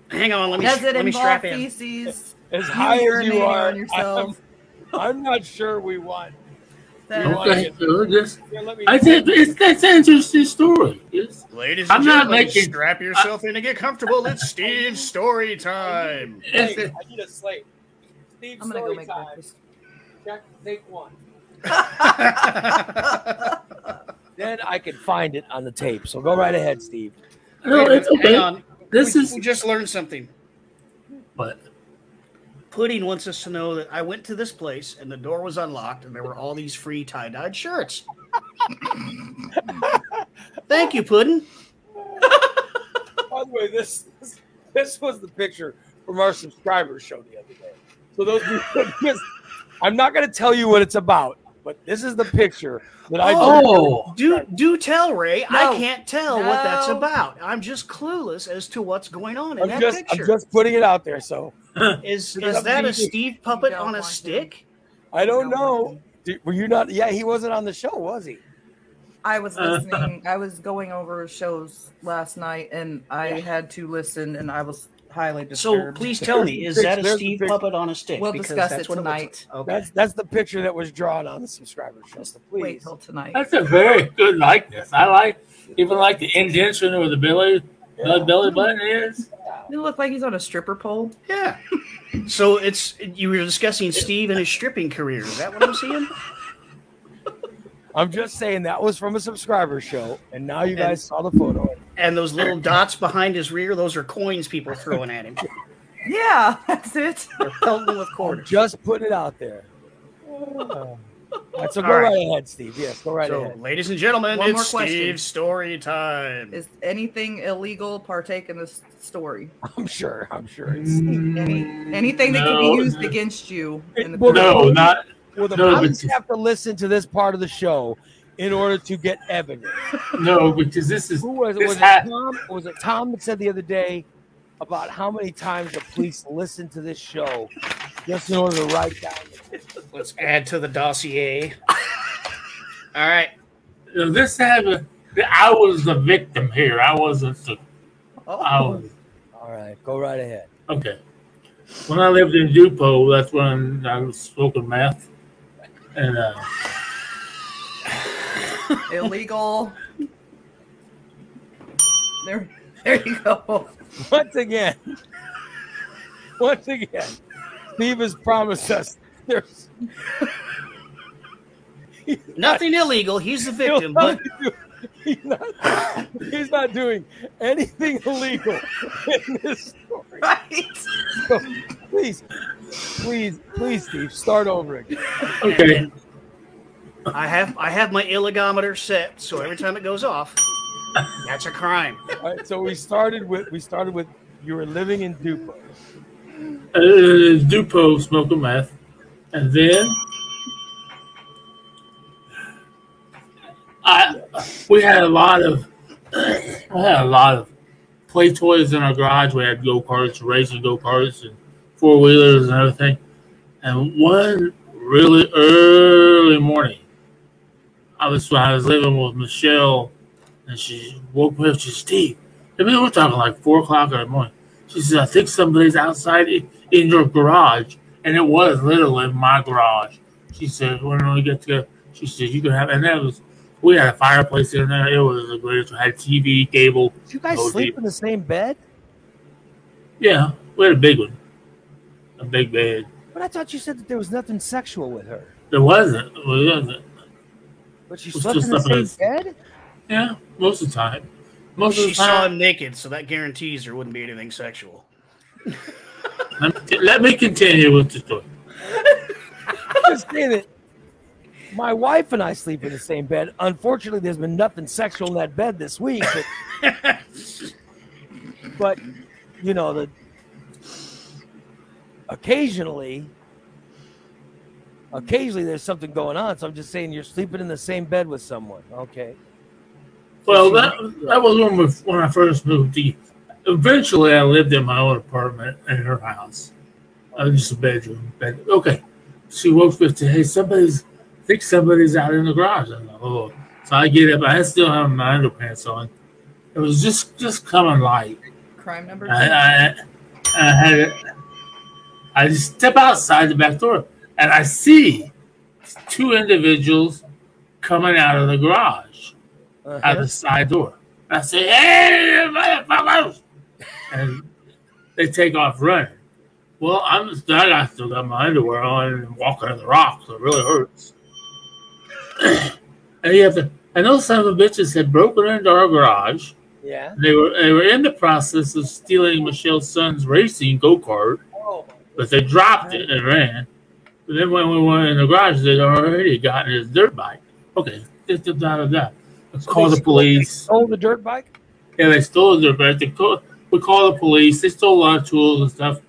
Hang on, let me Does it let me involve strap in. feces? As high as you are. I'm, I'm not sure we want. That- You want- Okay, so just, let me, I think it's that's an interesting story. It's, Ladies I'm and not gentlemen, making- strap yourself in and get comfortable. It's Steve's story time. Hey, it's, I need a slate. Steve, I'm gonna go story make time. breakfast. Check, take one. then I can find it on the tape. So go right ahead, Steve. No, Wait it's okay. hang on. This we, is we just learned something. but Pudding wants us to know that I went to this place and the door was unlocked and there were all these free tie dyed shirts. Thank you, Pudding. By the way, this, this this was the picture from our subscribers show the other day. So those people, this- I'm not going to tell you what it's about, but this is the picture that I. oh, Do do tell Ray. I can't tell what that's about. I'm just clueless as to what's going on in I'm that just picture. I'm just putting it out there. So is It is doesn't that a Steve puppet on a stick? I don't No, know. Did- were you not? Yeah, he wasn't on the show, was he? I was uh-huh. listening. I was going over shows last night, and I had to listen, and I was highly So please tell me, is that a picture. Steve There's puppet on a stick? We'll Because discuss that's it what looks tonight. like. Okay. That's that's the picture that was drawn on the subscriber show. So wait please. till tonight. that's a very good likeness. I like even like the indentation where the belly the belly button is. It look like he's on a stripper pole. Yeah. So it's you were discussing Steve and his stripping career. Is that what I'm seeing? I'm just saying that was from a subscriber show, and now you guys saw the photo. And those little dots behind his rear, those are coins people are throwing at him. Yeah, that's it. They're pelting him with I'm quarters. just putting it out there. Right, so go All right. right ahead, Steve. Yes, go right So, ahead. ladies and gentlemen, One it's more question. Steve's story time. Is anything illegal partake in this story? I'm sure. I'm sure. It's, Any anything that can be used against you in the Well, No, not well, the No, police but- have to listen to this part of the show in order to get evidence. no, because this is Who was it? This Was it Tom? Was it Tom that said the other day about how many times the police listen to this show just in order to write down? Let's add to the dossier. All right. you know, this had a, I was the victim here. I wasn't the I oh, was All right, go right ahead. Okay. When I lived in Dupo, that's when I was smoking meth. And uh, illegal. There, there you go. Once again, once again, Steve has promised us there's Nothing illegal. He's the he'll victim. But you he's not, he's not doing anything illegal in this story. Right. So please, please, please, Steve, start over again. okay, I have I have my illigometer set, so every time it goes off, that's a crime. All right, so we started with we started with you were living in Dupo. uh, Dupo smoking meth, and then I we had a lot of we had a lot of play toys in our garage. We had go karts, racing go karts, and four wheelers and everything. And one really early morning, I was I was living with Michelle, and she woke me up. She said, "Steve, I mean, we're talking like four o'clock in the morning." She says, "I think somebody's outside in, your garage," and it was literally my garage. She said, "When we get together," she said, "You can have," and that was we had a fireplace in there. It was the greatest. We had TV, cable. Did you guys sleep deep. in the same bed? Yeah, we had a big one, a big bed. But I thought you said that there was nothing sexual with her. There wasn't. It wasn't. But she It slept in the same that's- bed? Yeah, most of the time. Most of the She the saw time. him naked, so that guarantees there wouldn't be anything sexual. Let me, continue with the story. Just saying that my wife and I sleep in the same bed. Unfortunately, there's been nothing sexual in that bed this week. But, but you know, the occasionally, occasionally there's something going on. So I'm just saying you're sleeping in the same bed with someone. Okay. Well, that that was when we, when I first moved. To, eventually, I lived in my own apartment in her house. I was just a bedroom. Bed. Okay. She woke me up to, hey, somebody's, I think somebody's out in the garage. I'm like, oh. So I get up. I still have my underpants on. It was just just coming light. Crime number. I, two. I, I had it. I just step outside the back door and I see two individuals coming out of the garage Uh-huh. out the side door. I say, "Hey, motherfuckers!" And they take off running. Well, I'm just I still got my underwear on and walking on the rocks. It really hurts. and you have to and those son of a bitches had broken into our garage. Yeah. They were they were in the process of stealing Michelle's son's racing go kart, Oh, but they dropped it and ran. But then when we went in the garage, they'd already gotten his dirt bike. Okay, da, da, da, da, da. Let's So call the police. Stole the dirt bike. Yeah, they stole the dirt bike. They call, we call the police. They stole a lot of tools and stuff.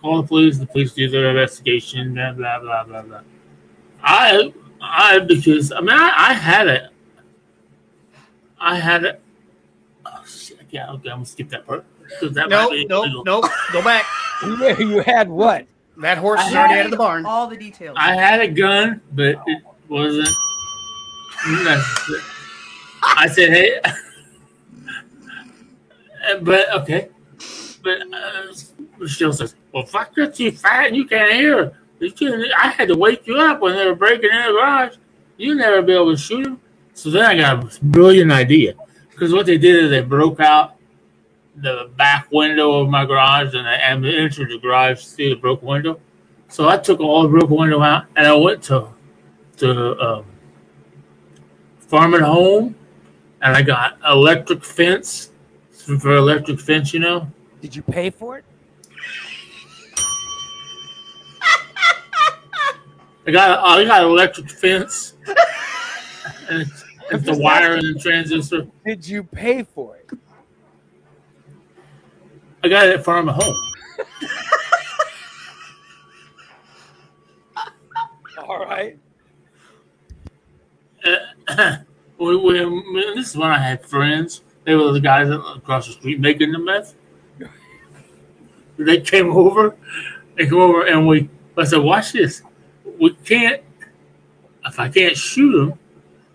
Call the police. The police do their investigation. Blah blah blah blah blah. I I because I mean I, I had it. I had it. Oh shit! Yeah, okay, I'm gonna skip that part. 'cause that No, no, no. Go back. You, you had what? That horse is already out of the barn. All the details. I had a gun, but it wasn't. necessary. I said, "Hey," but okay, but uh, Michelle says, "Well, fuck that, you fat, you can't hear. You can't, I had to wake you up when they were breaking in the garage. You never be able to shoot them." So then I got a brilliant idea because what they did is they broke out the back window of my garage and I and entered the garage through the broken window. So I took all the broken window out and I went to to um, farm at home and I got electric fence for electric fence, you know. Did you pay for it? I got I got electric fence and the wire and the transistor. Did you pay for it? I got it at farm at home. All right. Uh, we, we, this is when I had friends. They were the guys across the street making the meth. They came over. They come over and we. I said, "Watch this. We can't. If I can't shoot them,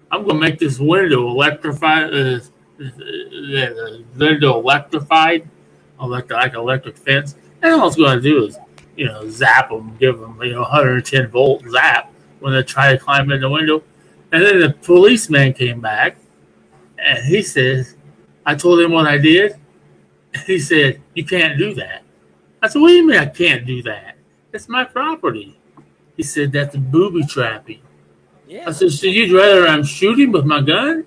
I'm gonna make this window electrified. Uh, the window electrified, electric like electric fence. And all I was gonna do is, you know, zap them, give them, you know, 110 volt zap when they try to climb in the window. And then the policeman came back and he says, I told him what I did. He said, You can't do that. I said, What do you mean I can't do that? It's my property. He said, That's booby trapping. Yeah. I said, So you'd rather I'm shooting with my gun?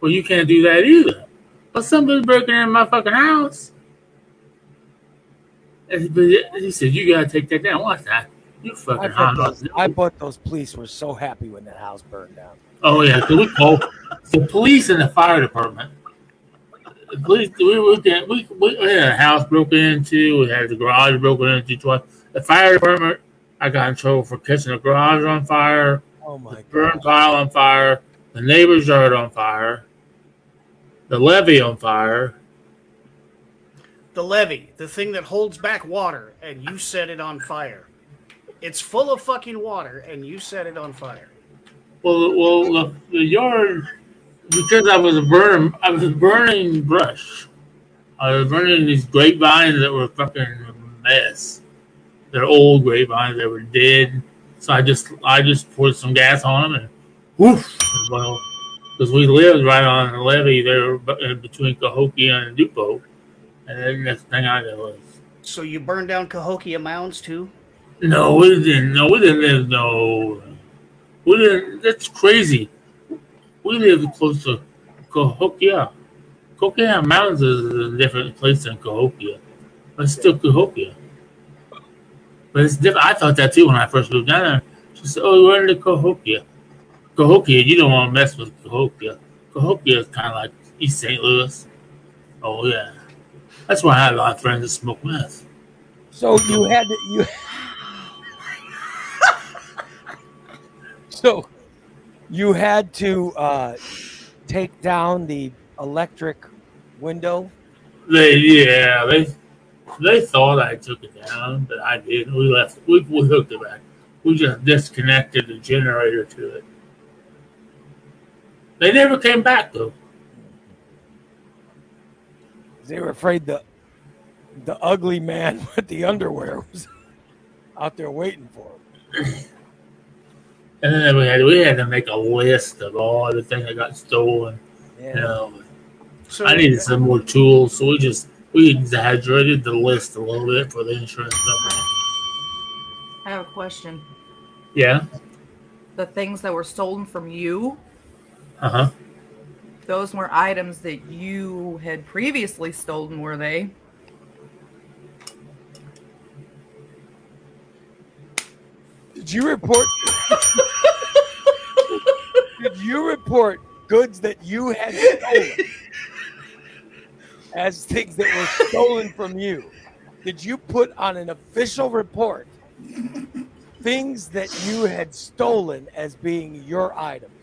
Well, you can't do that either. But somebody's breaking in my fucking house. He said, You gotta take that down. What's that? You fucking hot. those, I bet those police were so happy when that house burned down. Oh yeah, so we call the police and the fire department. The police, we we, we we had a house broken into. We had the garage broken into twice. The fire department, I got in trouble for catching the garage on fire, Oh my the burn god. pile on fire, the neighbor's yard on fire, the levee on fire. The levee, the thing that holds back water, and you set it on fire. It's full of fucking water, and you set it on fire. Well, well, the, the yard because I was burning, I was burning brush. I was burning these grapevines that were fucking a mess. They're old grapevines; they were dead. So I just, I just poured some gas on them and woof. Well, because we lived right on the levee there uh, between Cahokia and Dupo, and then next thing I know was So you burned down Cahokia Mounds too? no, we didn't. No, we didn't live. No, we didn't. That's crazy. We lived close to Cahokia. Cahokia Mountains is a different place than Cahokia, but it's still Cahokia. But it's different. I thought that too when I first moved down there. She said, "Oh, we're in the Cahokia. Cahokia, you don't want to mess with Cahokia. Cahokia is kind of like East St. Louis. Oh yeah, that's why I had a lot of friends that smoke meth. So you had to you. so you had to uh, take down the electric window. They yeah they they thought I took it down, but I didn't. We left. We, we hooked it back. We just disconnected the generator to it. They never came back though. They were afraid the the ugly man with the underwear was out there waiting for them. And then we had we had to make a list of all the things that got stolen. Yeah. You know, So I needed some more tools, so we just we exaggerated the list a little bit for the insurance company. I have a question. Yeah. The things that were stolen from you, Uh huh. Those were items that you had previously stolen, were they? Did you report? did you report goods that you had stolen as things that were stolen from you? Did you put on an official report things that you had stolen as being your items?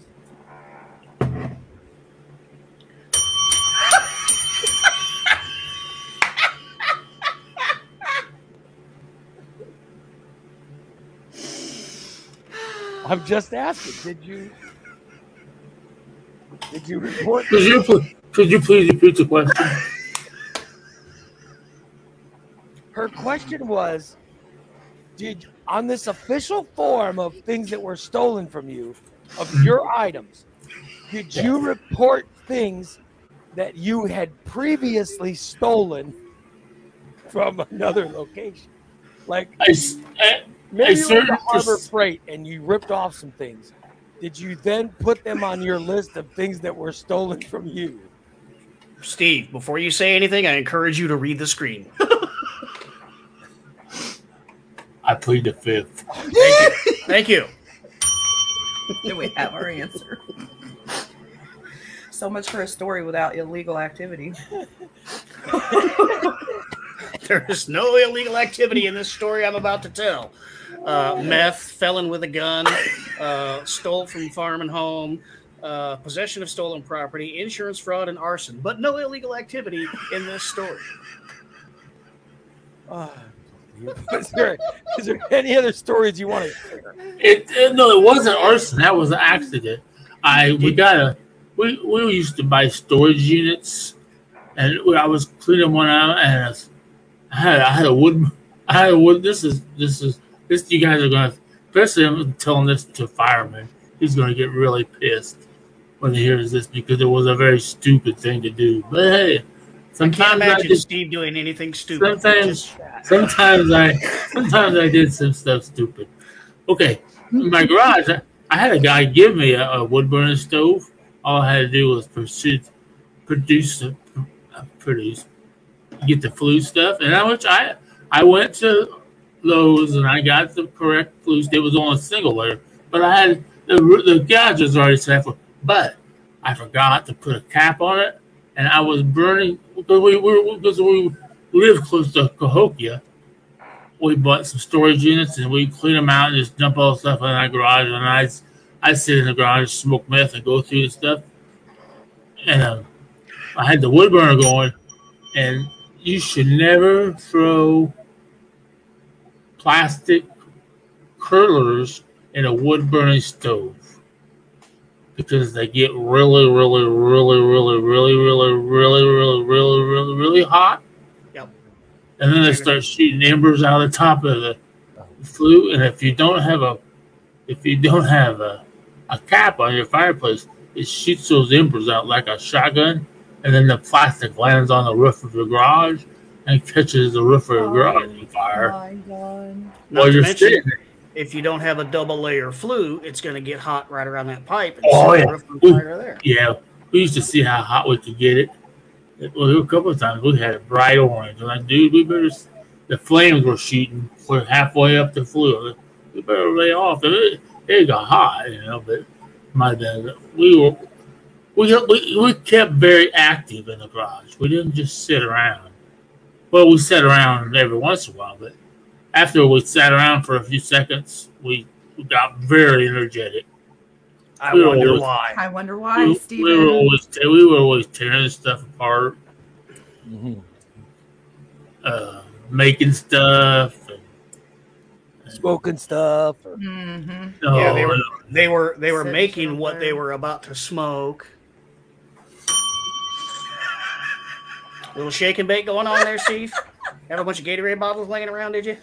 I'm just asking. Did you did you report? Could you pl- could you please repeat the question? Her question was, did on this official form of things that were stolen from you, of your items, did you report things that you had previously stolen from another location? Like I, maybe I you were at the Harbor Freight and you ripped off some things. Did you then put them on your list of things that were stolen from you? Steve, before you say anything, I encourage you to read the screen. I plead the fifth. Thank you. Do we have our answer? So much for a story without illegal activity. There is no illegal activity in this story I'm about to tell. Uh, meth, felon with a gun, uh, stole from farm and home, uh, possession of stolen property, insurance fraud, and arson. But no illegal activity in this story. Uh, is, there, is there any other stories you want to share? It, it no, it wasn't arson. That was an accident. I we got a we we used to buy storage units, and I was cleaning one out, and I, was- I had I had a wood I had a wood. This is this is this. You guys are gonna, especially I'm telling this to fireman. He's gonna get really pissed when he hears this because it was a very stupid thing to do. But hey, sometimes I imagine just Steve doing anything stupid. Sometimes- sometimes I sometimes I did some stuff stupid. Okay, in my garage, I, I had a guy give me a, a wood burning stove. All I had to do was pursue, produce, uh, produce, get the flu stuff, and I which I I went to Lowe's and I got the correct flue. It was on a single layer, but I had the the gauge was already set for, but I forgot to put a cap on it, and I was burning because we were because we live close to Cahokia. We bought some storage units and we clean them out and just dump all the stuff in our garage. And I, I sit in the garage, smoke meth, and go through the stuff. And um, I had the wood burner going, and you should never throw plastic curlers in a wood burning stove because they get really, really, really, really, really, really, really, really, really, really, really hot. Yep. And then they start shooting embers out of the top of the flue. And if you don't have a, if you don't have a, a cap on your fireplace, it shoots those embers out like a shotgun, and then the plastic lands on the roof of your garage and catches the roof of your garage on fire oh My God. While to you're mention, sitting if you don't have a double layer flue, it's going to get hot right around that pipe and Oh, yeah. the roof on fire there. Yeah, we used to see how hot we could get it. It- Well, a couple of times we had it bright orange. I'm like, dude, we better. The flames were shooting clear halfway up the flue. We better lay off. It, it got hot, you know, but my bad. We were. We, we, we kept very active in the garage. We didn't just sit around. Well, we sat around every once in a while, but after we sat around for a few seconds, we, we got very energetic. I We wonder always- why. I wonder why, we, we were always we were always tearing stuff apart, Mm-hmm. uh, making stuff. Smoking stuff. Or, hmm oh, Yeah, they were they were they were making shit what they were about to smoke. Little shake and bake going on there, Steve. Have a bunch of Gatorade bottles laying around, did you?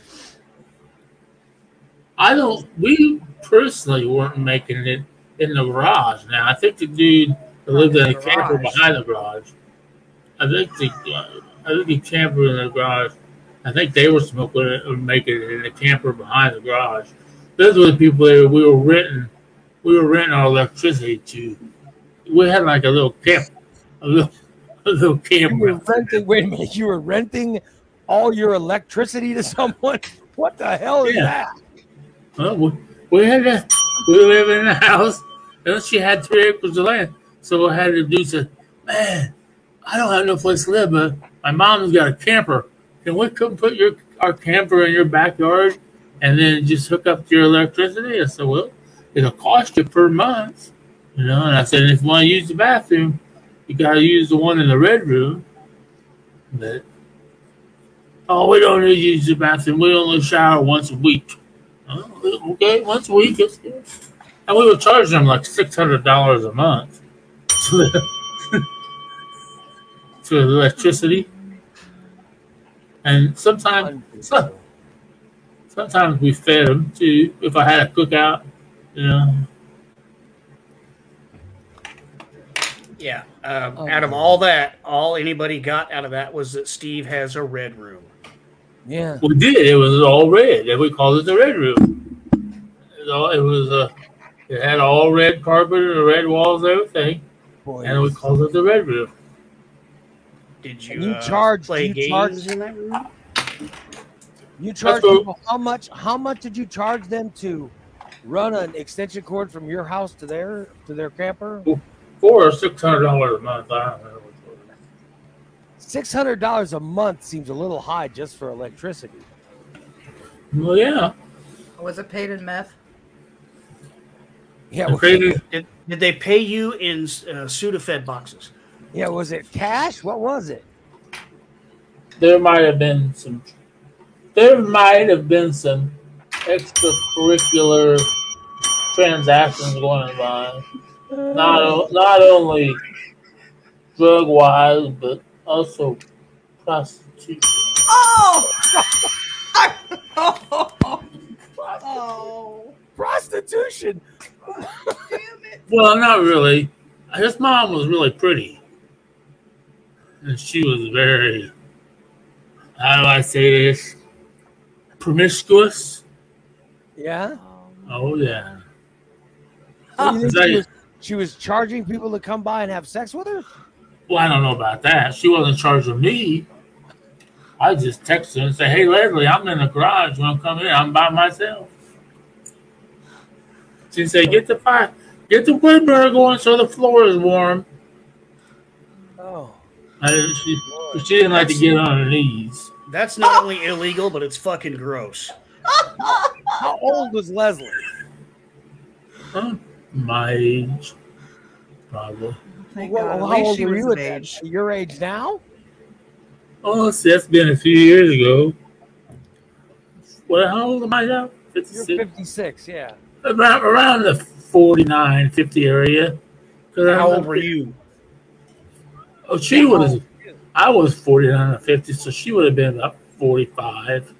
I don't. We personally weren't making it in the garage. Now I think the dude that lived in in a the camper behind the garage. I think the uh, I think the camper in the garage. I think they were smoking it or making it in the camper behind the garage. Those were the people that we were renting. We were renting our electricity to we had like a little camp, a little, a little You were renting. Wait a minute. You were renting all your electricity to someone. What the hell is Yeah. that? Well, we, we had to, we live in a house, and she had three acres of land. So I had to do said, man, I don't have no place to live, but my mom's got a camper. Can we come put your our camper in your backyard and then just hook up to your electricity? I said, well, it'll cost you per month, you know. And I said, if you want to use the bathroom, you got to use the one in the red room. But oh, we don't need to use the bathroom. We only shower once a week. Oh, okay, once a week. Good. And we would charge them like six hundred dollars a month for for electricity. And sometimes, sometimes we fed them too. If I had a cookout, you know. Yeah. Um, Oh, out of all that, all anybody got out of that was that Steve has a red room. Yeah. We did. It was all red, and we called it the red room. It was, all, it was uh, it had all red carpet and red walls, and everything, Boy, and we called it the red room. Did you, you uh, charge- play you games charge- in that room? You charge people how much? How much did you charge them to run an extension cord from your house to their to their camper? Four or six hundred dollars a month. I don't remember. Six hundred dollars a month seems a little high just for electricity. Well, yeah. Was it paid in meth? Yeah, The was, crazy. Did, did they pay you in uh, Sudafed boxes? yeah. Was it cash? What was it? There might have been some. There might have been some extracurricular transactions going on. Not not only drug wise, but also prostitution. Oh! oh! Prostitution. Well, not really. His mom was really pretty, and she was very. How do I say this? Promiscuous. Yeah. Um, oh yeah. So you think Is that- she, was, charging people to come by and have sex with her. Well, I don't know about that. She wasn't charging me. I just texted her and said, "Hey, Leslie, I'm in the garage. When I'm coming in, I'm by myself." She said, "Get the fire, get the wood burner going so the floor is warm." Oh. I, she, she didn't like to get on her knees. That's not only illegal, but it's fucking gross. How old was Leslie? Huh? My age, probably. Thank Well, God. how At least old she were you at that? age. Your age now? Oh, see, that's been a few years ago. Well, how old am I now? You're 56. 56. Yeah. Around, around the 49, 50 area. 'Cause I'm- How old were you? Oh, she was. I was 49 or 50, so she would have been about 45.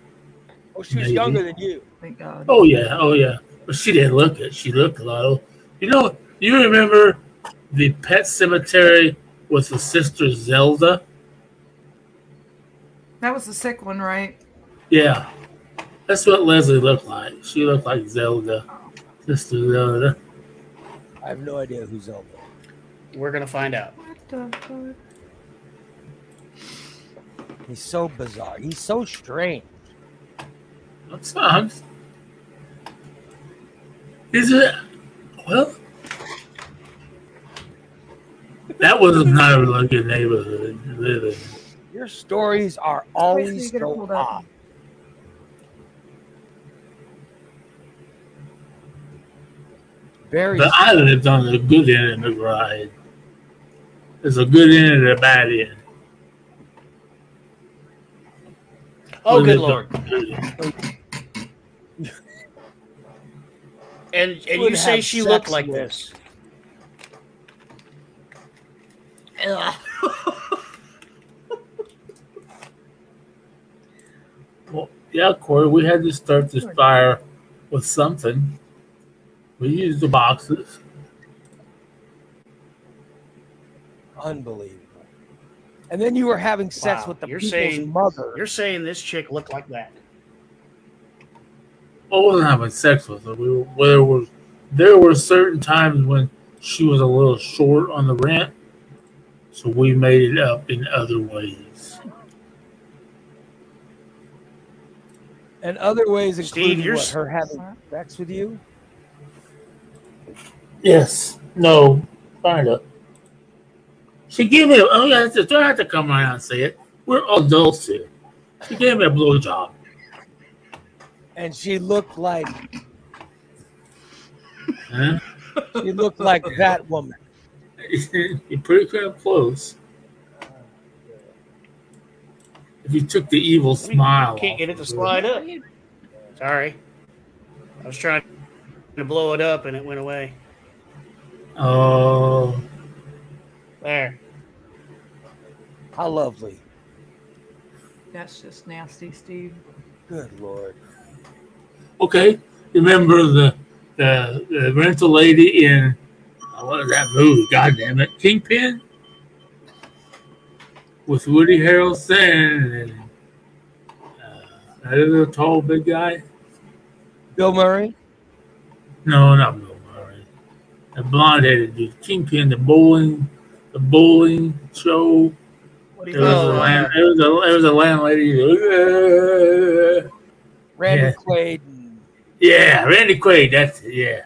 Oh, she was Maybe. younger than you. Thank God. Oh, yeah. Oh, yeah. But she didn't look it. She looked a lot. Old. You know, you remember the Pet Sematary with the sister Zelda? That was the sick one, right? Yeah. That's what Leslie looked like. She looked like Zelda. Sister Zelda. I have no idea who's Zelda. We're gonna find out. What the fuck? He's so bizarre. He's so strange. Sometimes. Is it? Well, that was not a really good neighborhood to live in. Your stories are always you get so pulled odd. Very. But I lived on the good end of the ride. There's a good end and a bad end. Oh, good lord! good end. And and you say she looked like with- this? Well, yeah, Corey, we had to start this fire with something. We used the boxes. Unbelievable. And then you were having sex Wow, with the you're people's saying- mother. You're saying this chick looked like that? I wasn't having sex with her. We were, there was there were certain times when she was a little short on the rent, so we made it up in other ways. And other ways Steve, including you're what, her having sex with you. Yes. No. Kind of. She gave me. A, oh yeah, I don't have to come around and say it. We're adults here. She gave me a blowjob. And she looked like Huh? she looked like that woman. You're pretty damn close. If you took the evil smile, Can't get it to slide up. Sorry. I was trying to blow it up and it went away. Oh, There. How lovely. That's just nasty, Steve. Good lord. Okay. Remember the the, the rental lady in uh, what is that movie? God damn it, Kingpin with Woody Harrelson and uh, that other tall big guy. Bill Murray. No, not Bill Murray. The blonde headed dude, Kingpin, the bowling, the bowling show. What do There you was, Oh, a land, there, was a, there was a landlady. "Uh, Randy Yeah. Quaid. And, Yeah, Randy Quaid. That's. Yeah.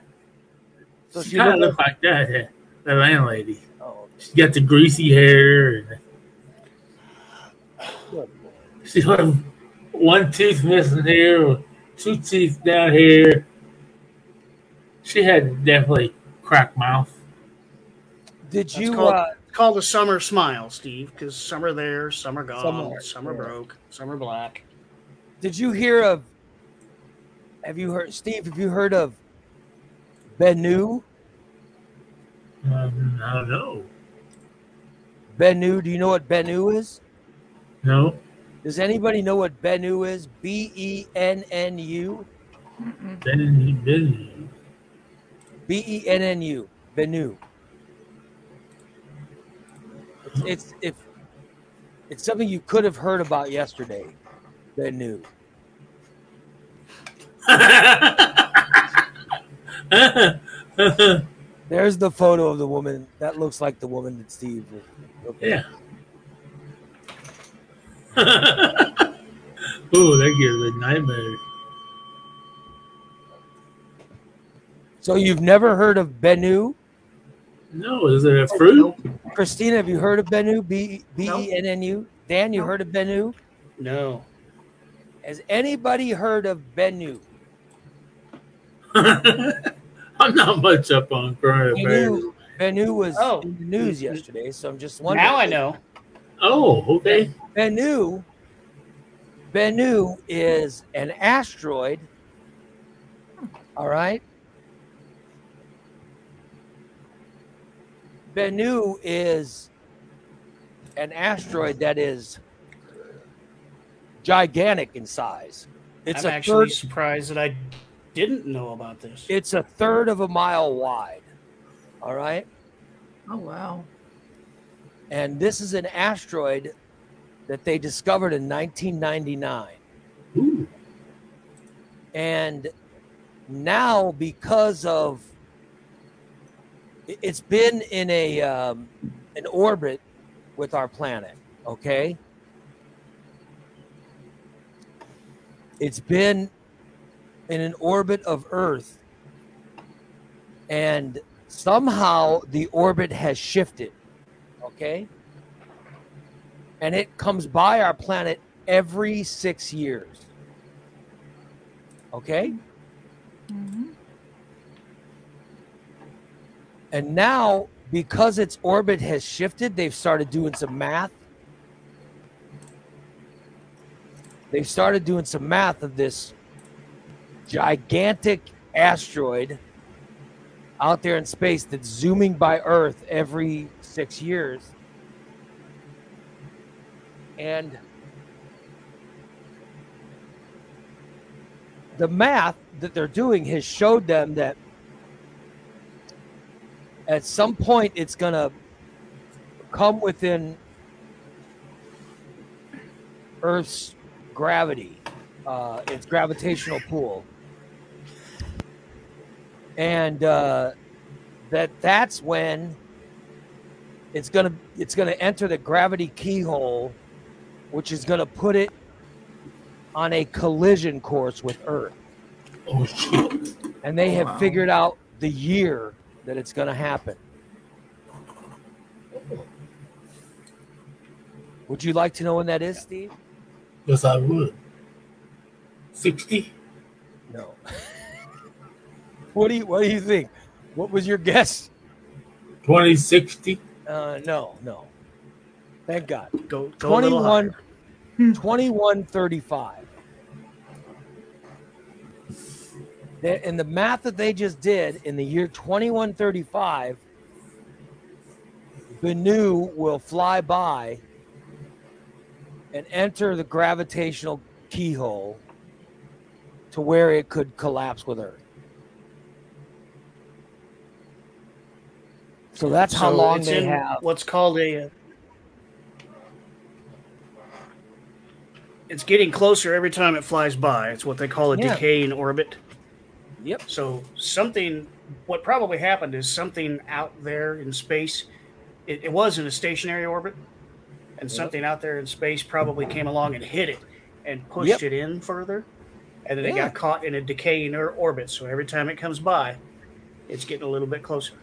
so she she kind of looked looked like that. uh, The landlady. oh, She got the greasy hair. And she had one tooth missing here, or two teeth down here. She had definitely cracked mouth. Did That's you called- uh, It's called the summer smile, Steve, because some are there, some are gone, Some some are, are, yeah. broke, some are black. did you hear of have you heard Steve, have you heard of Bennu? Um, I don't know. Bennu, do you know what Bennu is? No. Does anybody know what Bennu is? B E N N U. Then, B E N N U. Bennu. It's, it's if it's something you could have heard about yesterday. Bennu. There's the photo of the woman. That looks like the woman that Steve was looking yeah. Ooh, that gives a nightmare. So you've never heard of Bennu? No, is it a fruit? Christina, have you heard of Bennu? B B E N N U. Dan, you No. heard of Bennu? No. Has anybody heard of Bennu? I'm not much up on current affairs. Bennu, Bennu was Oh. in the news yesterday, so I'm just wondering. Now I know. Oh, okay. Bennu, Bennu is an asteroid. All right. Bennu is an asteroid that is gigantic in size. It's I'm a actually third, surprised that I didn't know about this. it's a third of a mile wide. All right. Oh wow. And this is an asteroid that they discovered in 1999. Ooh. and now because of it- it's been in a um, an orbit with our planet okay it's been in an orbit of earth and somehow the orbit has shifted okay? And it comes by our planet every six years okay? Hmm And now, because its orbit has shifted, they've started doing some math. They've started doing some math of this gigantic asteroid out there in space that's zooming by Earth every six years. And the math that they're doing has showed them that at some point it's going to come within Earth's gravity, uh, its gravitational pull. And uh, that that's when it's gonna it's gonna enter the gravity keyhole, which is gonna put it on a collision course with Earth. Oh shit! And they have Wow. figured out the year that it's gonna happen. Would you like to know when that is, Steve? Yes, I would. Sixty. No. what do you What do you think? What was your guess? 2060. Uh, no, no. Thank God. Go, go a little 21, higher. 2135. That- In the math that they just did in the year 2135, Bennu will fly by and enter the gravitational keyhole to where it could collapse with Earth. So that's how So long it's they have. What's called a. It's getting closer every time it flies by. It's what they call a Yeah. decaying orbit. Yep. So something, what probably happened is something out there in space. It, it was in a stationary orbit, and Yep. something out there in space probably came along and hit it and pushed Yep. it in further, and then it got caught in a decaying orbit. So every time it comes by, it's getting a little bit closer.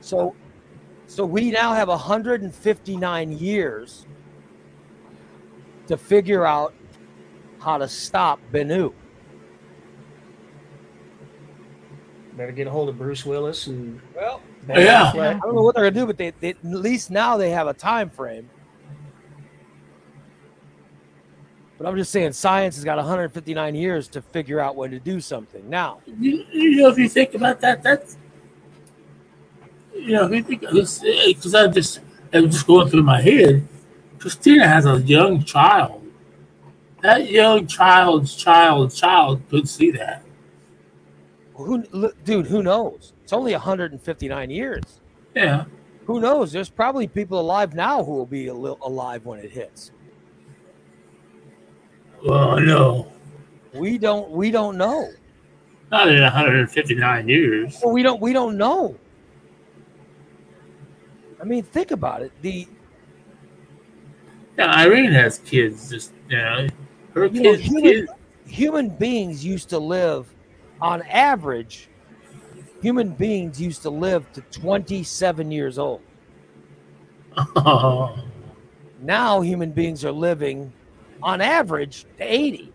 So, so we now have 159 years to figure out how to stop Bennu. Better get a hold of Bruce Willis and Well, Ben Yeah. Affleck. I don't know what they're gonna do, but they, they at least now they have a time frame. But I'm just saying, science has got 159 years to figure out when to do something. Now, You, you know, if you think about that, that's you know, if you think because eh, I just I'm just going through my head. Christina has a young child. That young child's child's child could see that. who, look, dude? Who knows? It's only 159 years. Yeah. Who knows? There's probably people alive now who will be alive when it hits. Well, no, We don't. We don't know. not in 159 years. Well, we don't. We don't know. I mean, think about it. The Yeah, Irene has kids. Just you know, her You know, kids. human- kids human beings used to live, on average, human beings used to live to 27 years old. Oh. Now, human beings are living, on average, to 80.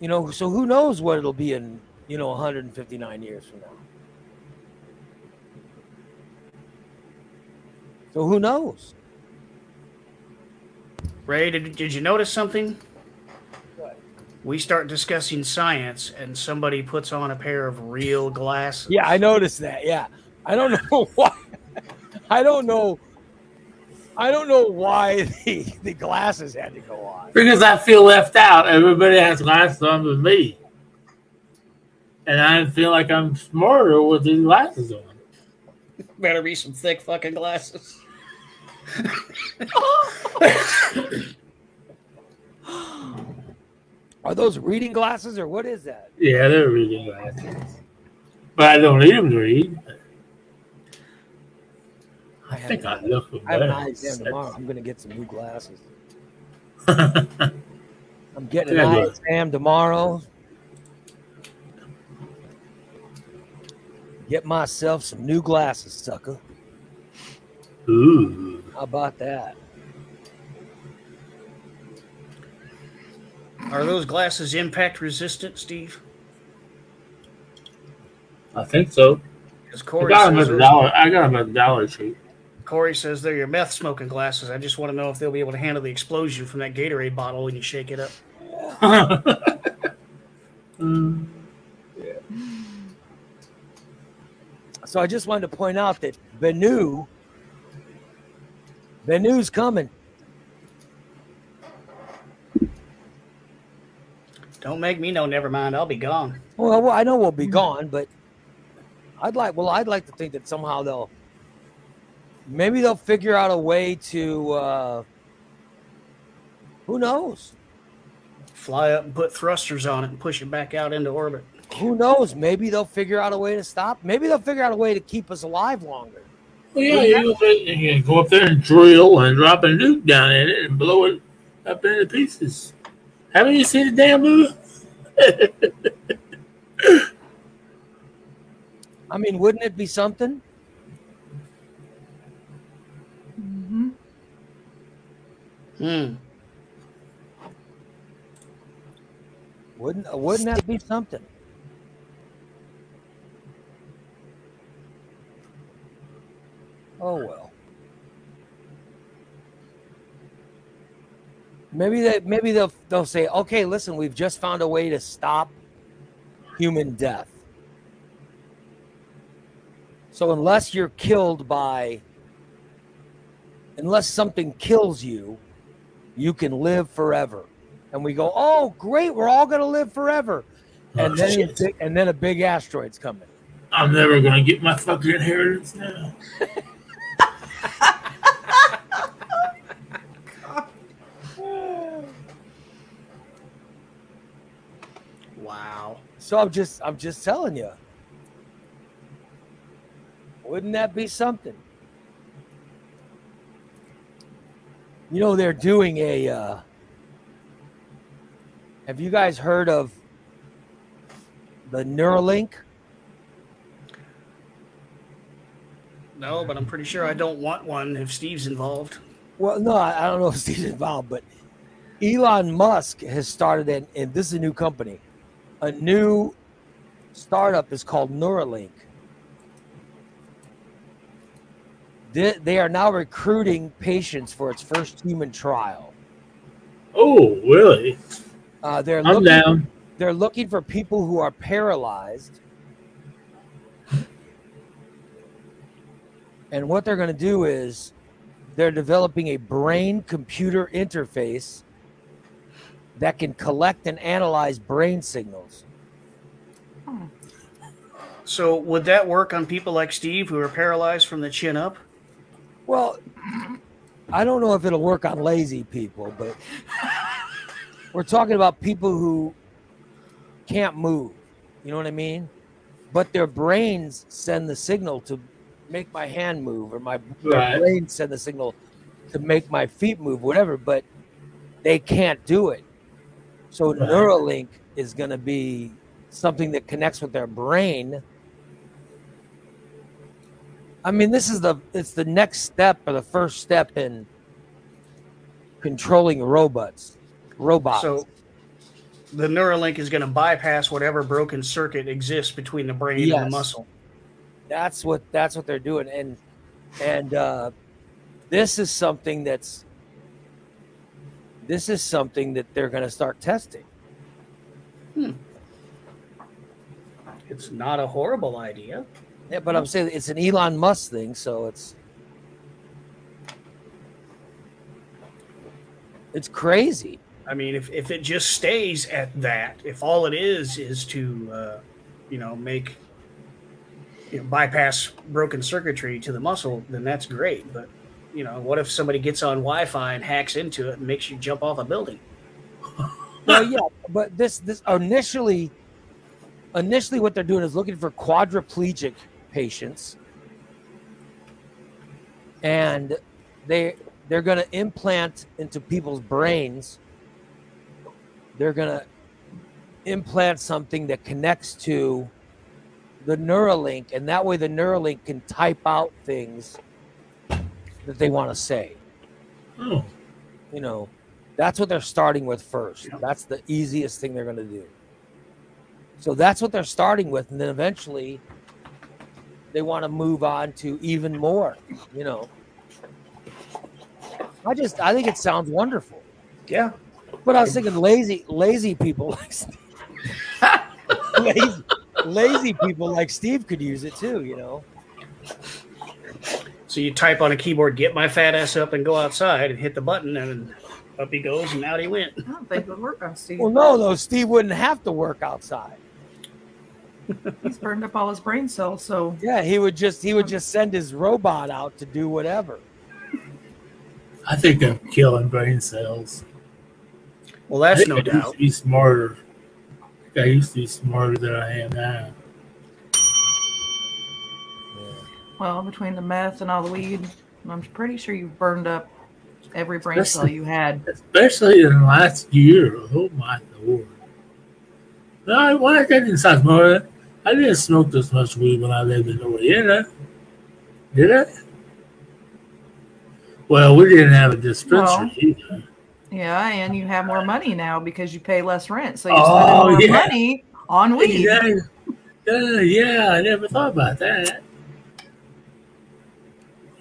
You know, so who knows what it'll be in, you know, 159 years from now. So who knows? Ray, did, did you notice something? What? We start discussing science, and somebody puts on a pair of real glasses. Yeah, I noticed that. Yeah, I don't know why. I don't know. I don't know why the, the glasses had to go on. because I feel left out. Everybody has glasses on but me, and I feel like I'm smarter with these glasses on. Better be some thick fucking glasses. Are those reading glasses or what is that? Yeah, they're reading glasses, but I don't need them to read. I think I look I have an exam tomorrow. I'm gonna get some new glasses. I'm getting an eye exam tomorrow. Get myself some new glasses, sucker. How about that? Are those glasses impact resistant, Steve? I think so. Because I got them says, at the dollar. I got them at the Dollar Tree. Corey says they're your meth smoking glasses. I just want to know if they'll be able to handle the explosion from that Gatorade bottle when you shake it up. Mm. So I just wanted to point out that Bennu, news coming. Don't make me know. Never mind. I'll be gone. Well, well, I know we'll be gone, but I'd like. Well, I'd like to think that somehow they'll, maybe they'll figure out a way to. uh Who knows? Fly up and put thrusters on it and push it back out into orbit. who knows? Maybe they'll figure out a way to stop. Maybe they'll figure out a way to keep us alive longer. Well, yeah, you can, you can go up there and drill and drop a nuke down in it and blow it up into pieces. Haven't you seen the damn movie? I mean, wouldn't it be something? hmm Hmm. Wouldn't wouldn't that be something? Oh well. Maybe they maybe they'll they'll say, okay, listen, we've just found a way to stop human death. So unless you're killed by unless something kills you, you can live forever. And we go, oh great, we're all gonna live forever. Oh, and Oh, then shit. and then a big asteroid's coming. I'm never gonna get my fucking inheritance now. Wow. So I'm just I'm just telling you. Wouldn't that be something? You know they're doing a uh Have you guys heard of the Neuralink? No, but I'm pretty sure I don't want one if Steve's involved. Well, no, I, I don't know if Steve's involved, but Elon Musk has started an and this is a new company. A new startup is called Neuralink. They, they are now recruiting patients for its first human trial. Oh, really? Uh, they're I'm looking, down. they're looking for people who are paralyzed. And what they're going to do is they're developing a brain computer interface that can collect and analyze brain signals. So would that work on people like Steve who are paralyzed from the chin up? Well, I don't know if it'll work on lazy people, but we're talking about people who can't move. You know what I mean? But their brains send the signal to make my hand move, or my Right. brain send the signal to make my feet move, whatever. But they can't do it. So Right. Neuralink is going to be something that connects with their brain. I mean, this is the it's the next step or the first step in controlling robots. Robots. So the Neuralink is going to bypass whatever broken circuit exists between the brain and the muscle. That's what that's what they're doing and and uh this is something that's this is something that they're going to start testing Hmm. It's not a horrible idea. yeah but i'm saying it's an elon musk thing so it's it's crazy I mean, if, if it just stays at that, if all it is is to, uh, you know, make, you know, bypass broken circuitry to the muscle, then that's great. But, you know, what if somebody gets on Wi Fi and hacks into it and makes you jump off a building? well yeah but this this initially initially what they're doing is looking for quadriplegic patients and they they're going to implant into people's brains they're going to implant something that connects to the neuralink and that way the neuralink can type out things that they want to say. Oh, you know that's what they're starting with first. Yeah. that's the easiest thing they're going to do. So that's what they're starting with and then eventually they want to move on to even more you know. I just i think it sounds wonderful. Yeah. but i was thinking lazy lazy people like lazy, lazy people like steve could use it too you know So you type on a keyboard, get my fat ass up and go outside and hit the button, and up he goes, and out he went. I don't think it would work on Steve. well no no steve wouldn't have to work outside He's burned up all his brain cells, so yeah he would just he would just send his robot out to do whatever I think I'm killing brain cells. Well, that's no doubt. He's be smarter. I used to be smarter than I am now. Well, between the meth and all the weed, I'm pretty sure you've burned up every brain That's cell you had. Especially in the last year. Oh my lord. No, I, well, I didn't stop smoking. I didn't smoke this much weed when I lived in Louisiana. Did I? Well, we didn't have a dispensary either. Yeah, and you have more money now because you pay less rent, so you Oh, spend more yeah. money on weed. Yeah, yeah, yeah, I never thought about that.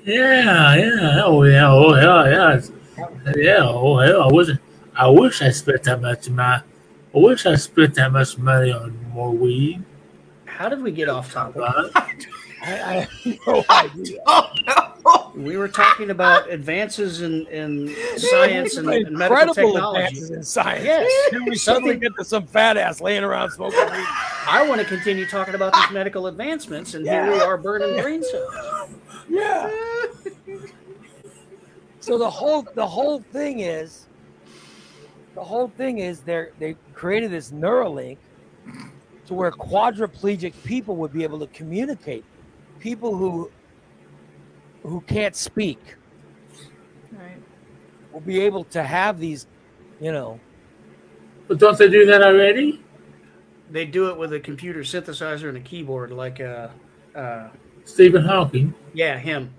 Yeah, yeah, oh yeah, oh yeah, yeah, yeah, oh hell, I wish, I wish I spent that much money. I wish I spent that much money on more weed. How did we get off topic? I, I have no idea. We were talking about advances in, in science and, and medical technology. in science. Yes. Here we suddenly get to some fat ass laying around smoking weed. I want to continue talking about these medical advancements, and here we are burning brain cells. Yeah. So the whole the whole thing is the whole thing is they they created this Neuralink to where quadriplegic people would be able to communicate. People who who can't speak Right. will be able to have these, you know. but don't they do that already? They do it with a computer synthesizer and a keyboard, like uh, uh, Stephen Hawking. yeah, him.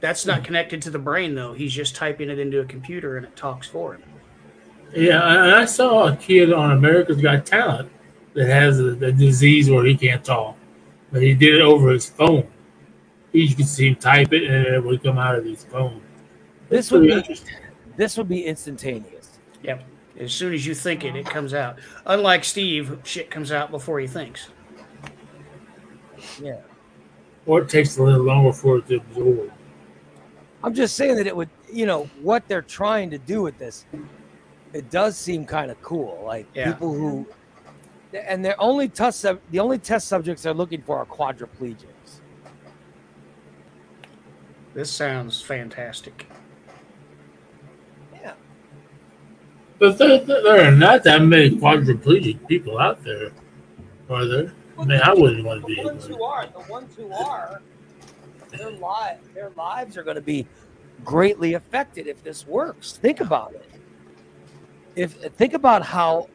That's not connected to the brain though. He's just typing it into a computer and it talks for him. Yeah, and I saw a kid on America's Got Talent that has a, a disease where he can't talk, but he did it over his phone. You can see him type it, and it would come out of his phone. This That's would be this would be instantaneous. Yep. As soon as you think it, it comes out. Unlike Steve, shit comes out before he thinks. Yeah. Or it takes a little longer for it to absorb. I'm just saying that it would, you know, what they're trying to do with this, it does seem kind of cool. Like Yeah. people who, and their only test, the only test subjects they're looking for are quadriplegics. This sounds fantastic. Yeah. But there, there there are not that many quadriplegic people out there, are there? I mean, I wouldn't want to be. The ones one. who are, the ones who are, their lives, their lives are going to be greatly affected if this works. Think about it. If think about how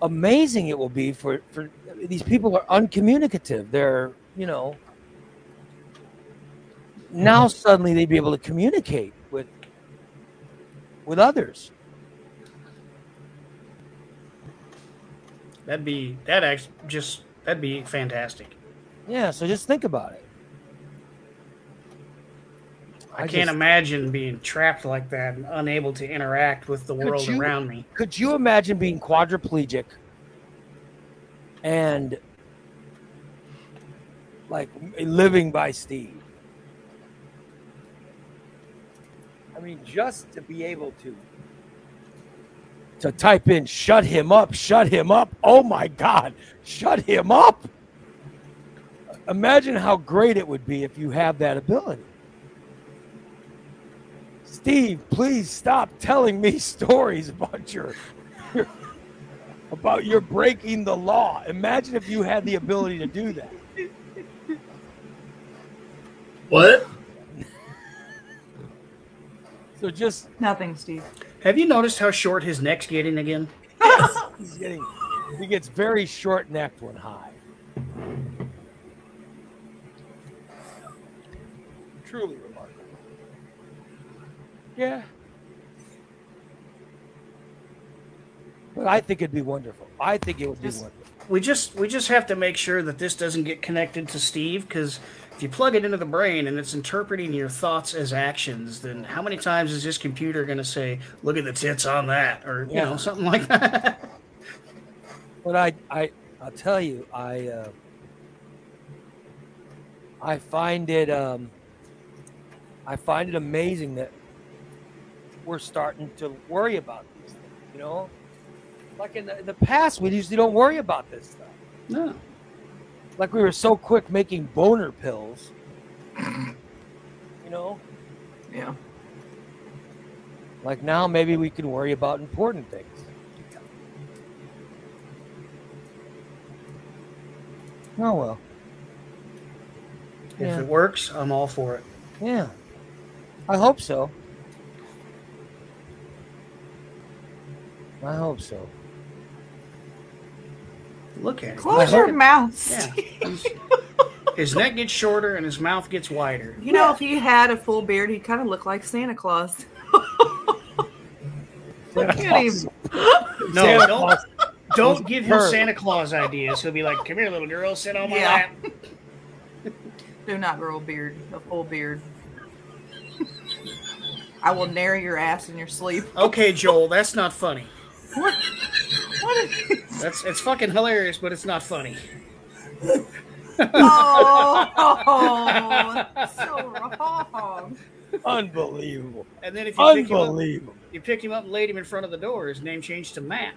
amazing it will be for for these people are uncommunicative. They're you know now suddenly they'd be able to communicate with with others. That'd be that actually just that'd be fantastic. Yeah, so just think about it. I, I can't just- imagine being trapped like that and unable to interact with the world you- around me. Could you imagine being quadriplegic and like living by Steve? I mean, just to be able to to type in "shut him up, shut him up." Oh my God, shut him up! Imagine how great it would be if you have that ability. Steve, please stop telling me stories about your, your about your breaking the law. Imagine if you had the ability to do that. What? So just Nothing, Steve. Have you noticed how short his neck's getting again? he's getting he gets very short necked when high. Truly remarkable. Yeah. But I think it'd be wonderful. I think it would be wonderful. We just we just have to make sure that this doesn't get connected to Steve because if you plug it into the brain and it's interpreting your thoughts as actions, then how many times is this computer going to say, "Look at the tits on that," or you know something like that? But I, I, I'll tell you, I, uh, I find it, um, I find it amazing that we're starting to worry about these things. You know, like in the, in the past, we usually don't worry about this stuff. no. Like we were so quick making boner pills. You know, Yeah. like now maybe we can worry about important things. Oh well. If Yeah. it works, I'm all for it. Yeah. I hope so. I hope so. Look at it. Close your mouth. Yeah. His neck gets shorter and his mouth gets wider. You know, if he had a full beard, he'd kind of look like Santa Claus. Look at him. No, Santa don't Claus. don't give him Santa Claus ideas. He'll be like, "Come here, little girl, sit on my Yeah. lap." Do not grow a beard, a full beard. I will nair your ass in your sleep. Okay, Joel, that's not funny. What? What is That's it's fucking hilarious, but it's not funny. Oh, that's so wrong. Unbelievable. And then if you pick him up, Unbelievable. you picked him up and laid him in front of the door. His name changed to Matt.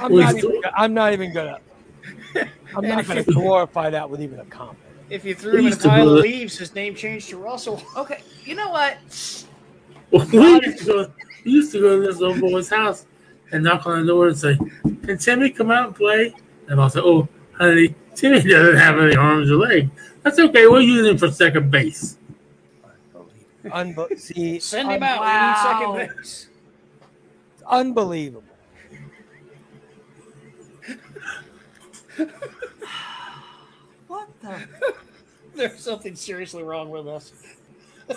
I'm not, even, I'm not even gonna. I'm not gonna glorify that with even a comment. If you threw him in a pile of leaves, his name changed to Russell. Okay, you know what? We used to go. To this little boy's house and knock on the door and say, "Can Timmy come out and play?" And I'll say, "Oh, honey, Timmy doesn't have any arms or legs. That's okay. We'll use him for second base." Unbe- see, Send him un- out. Wow. We need second base. Unbelievable. What the? There's something seriously wrong with us.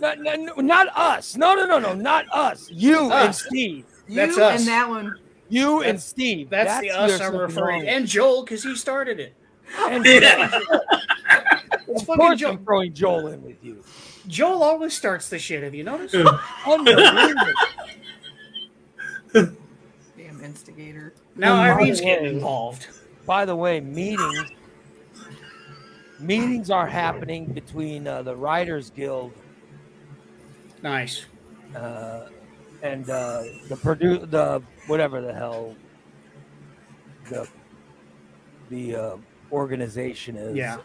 Not, not, not us. No, no, no, no, not us. You and Steve. You That's us. and that one. You and Steve. That's, the us I'm referring wrong to. And Joel, because he started it. And Yeah. It's of course, Joel. I'm throwing Joel in with you. Joel always starts the shit. Have you noticed? Unbelievable. Damn instigator. Now By the Irene's getting involved. By the way, meetings meetings are happening between uh, the Writers Guild Nice. uh, and uh, the produ- the whatever the hell the the uh, organization is. Yeah.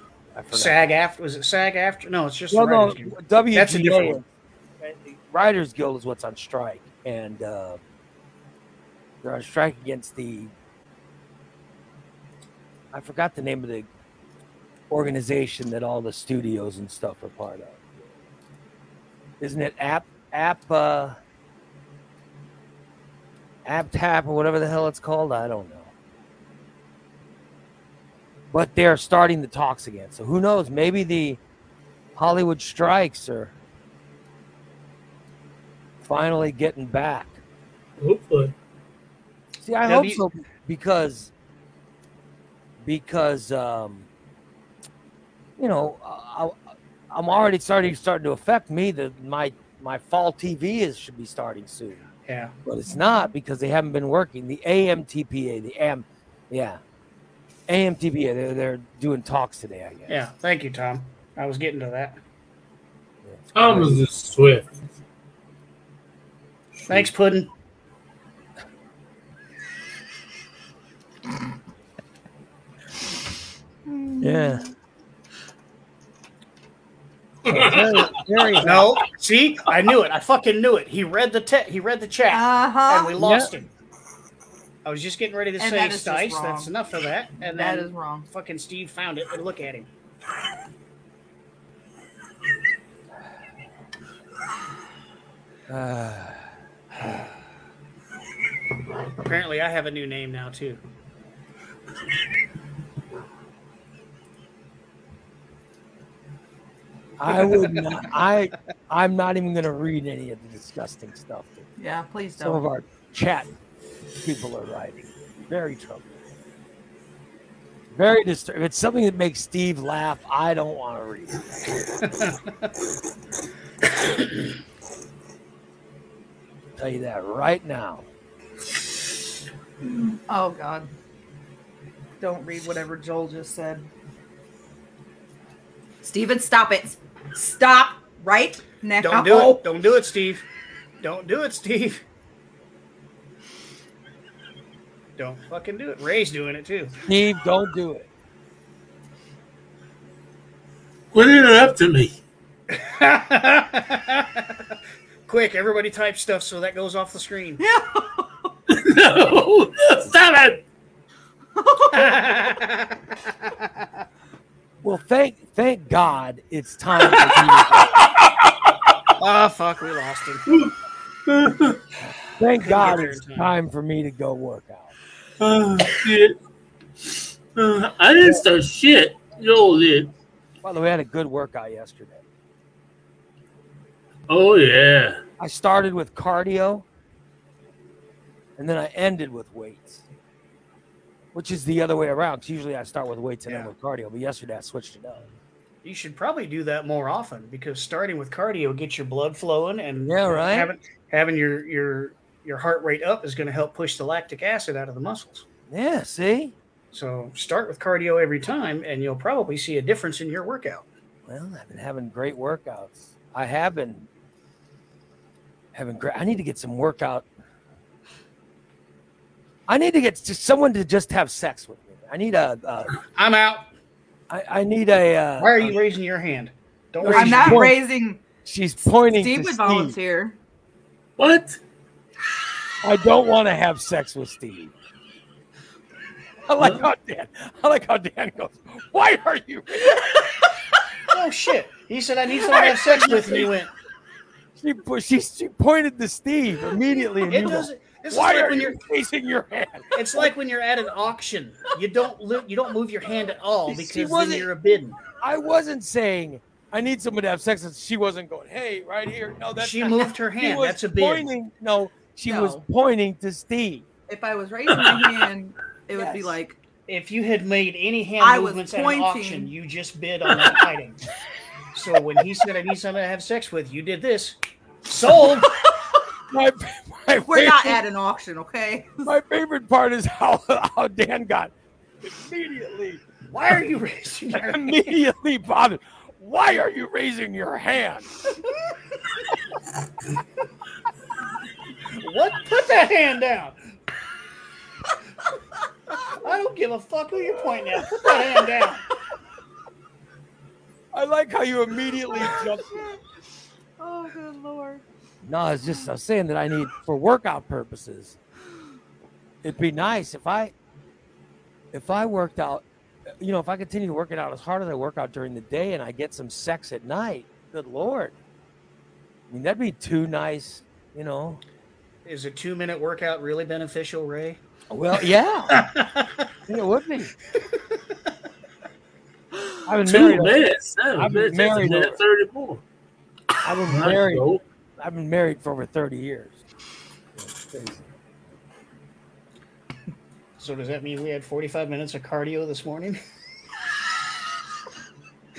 SAG-AFTRA was it SAG after? No, it's just Well, the no. WGA. That's a different Writers Guild is what's on strike, and uh, they're on strike against the. I forgot the name of the organization that all the studios and stuff are part of. Isn't it App App uh, App Tap or whatever the hell it's called? I don't know. But they're starting the talks again, so who knows? Maybe the Hollywood strikes are finally getting back. Hopefully, See, I W- hope so because because um, you know I, I'm already starting starting to affect me. That my my fall TV is should be starting soon, Yeah. but it's not because they haven't been working. The AMTPA, the AM, yeah, AMTPA. They're they're doing talks today. I guess. Yeah. Thank you, Tom. I was getting to that. Tom is just swift. Thanks, Puddin. Yeah. Very, very No, see, I knew it. I fucking knew it. He read the te- he read the chat, Uh and we huh. lost him. I was just getting ready to And say that is just Stice. That's enough of that. And That then is wrong. fucking Steve found it. And look at him. Uh, Apparently, I have a new name now too. I would not. I I'm not even going to read any of the disgusting stuff that Yeah, please don't. some of our chat people are writing. Very troubling. Very disturbing. If it's something that makes Steve laugh, I don't want to read it. tell you that right now. Oh God. Don't read whatever Joel just said. Steven, stop it. Stop right now. Don't do it. Don't do it, Steve. Don't do it, Steve. Don't fucking do it. Ray's doing it too. Steve, don't do it. What it up to me? Quick, everybody type stuff so that goes off the screen. no, stop it! Well, thank thank God it's time for me to oh fuck, we lost him. Thank God it's time. time for me to go work out. Oh, shit. Uh, I didn't start shit. Joel did. By the way, I had a good workout yesterday. Oh, yeah. I started with cardio and then I ended with weights, which is the other way around. 'cause usually I start with weights and Yeah. end with cardio, but yesterday I switched it up. You should probably do that more often because starting with cardio gets your blood flowing and Yeah, right. having having your your your heart rate up is going to help push the lactic acid out of the muscles. Yeah, see? So start with cardio every time, and you'll probably see a difference in your workout. Well, I've been having great workouts. I have been having great. I need to get some workout. I need to get just someone to just have sex with me. I need a. Uh, I'm out. I, I need a. Uh, Why are you raising your hand? Don't raise I'm your not point. raising. She's pointing Steve to would Steve. volunteer. What? I don't want to have sex with Steve. I like how Dan. I like how Dan goes. Why are you? Oh shit! He said I need someone to have sex with, and he went. She pu- she, she pointed to Steve immediately. And It you doesn't. This is Why like are when you you're. raising your hand? It's like when you're at an auction. You don't li- you don't move your hand at all because then wasn't- you're a bidding. I wasn't saying I need someone to have sex with. She wasn't going, hey, right here. No, that's She not- moved her She hand. was That's a bid. pointing. No, she was No. pointing to Steve. If I was raising my hand, it would be Yes. like If you had made any hand I was movements at an pointing. auction, you just bid on that item. So when he said I need someone to have sex with, you did this. Sold. My, my we're not at an auction, okay? My favorite part is how, how Dan got immediately Why are you raising your hand? immediately bothered. Why are you raising your hand? What? Put that hand down. I don't give a fuck who you're pointing at. Put that hand down. I like how you immediately jumped. Oh, good lord. No, it's just I'm saying that I need for workout purposes. It'd be nice if I if I worked out, you know, if I continue working out as hard as I work out during the day and I get some sex at night. Good lord. I mean, that'd be too nice, you know. Is a two minute workout really beneficial, Ray? Well, yeah, I think it would be. I've been Two married. minutes. Seven I've been minutes. A married minute over- 34. I've been married. Joel. I've been married for over thirty years. So does that mean we had 45 minutes of cardio this morning?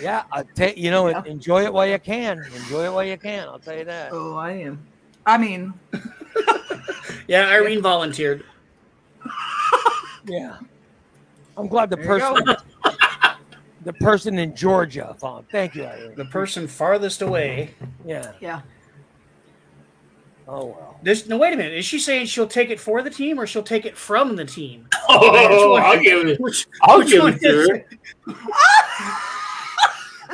Yeah, I take you know, Yeah. enjoy it while you can. Enjoy it while you can. I'll tell you that. Oh, I am. I mean, Yeah, Irene volunteered. Yeah, I'm glad the There person, the person in Georgia found. Thank you, Irene. The person farthest away. Yeah. yeah. Oh well. This, no, wait a minute. Is she saying she'll take it for the team or she'll take it from the team? Oh, one? I'll give it. Which, I'll which give it to her.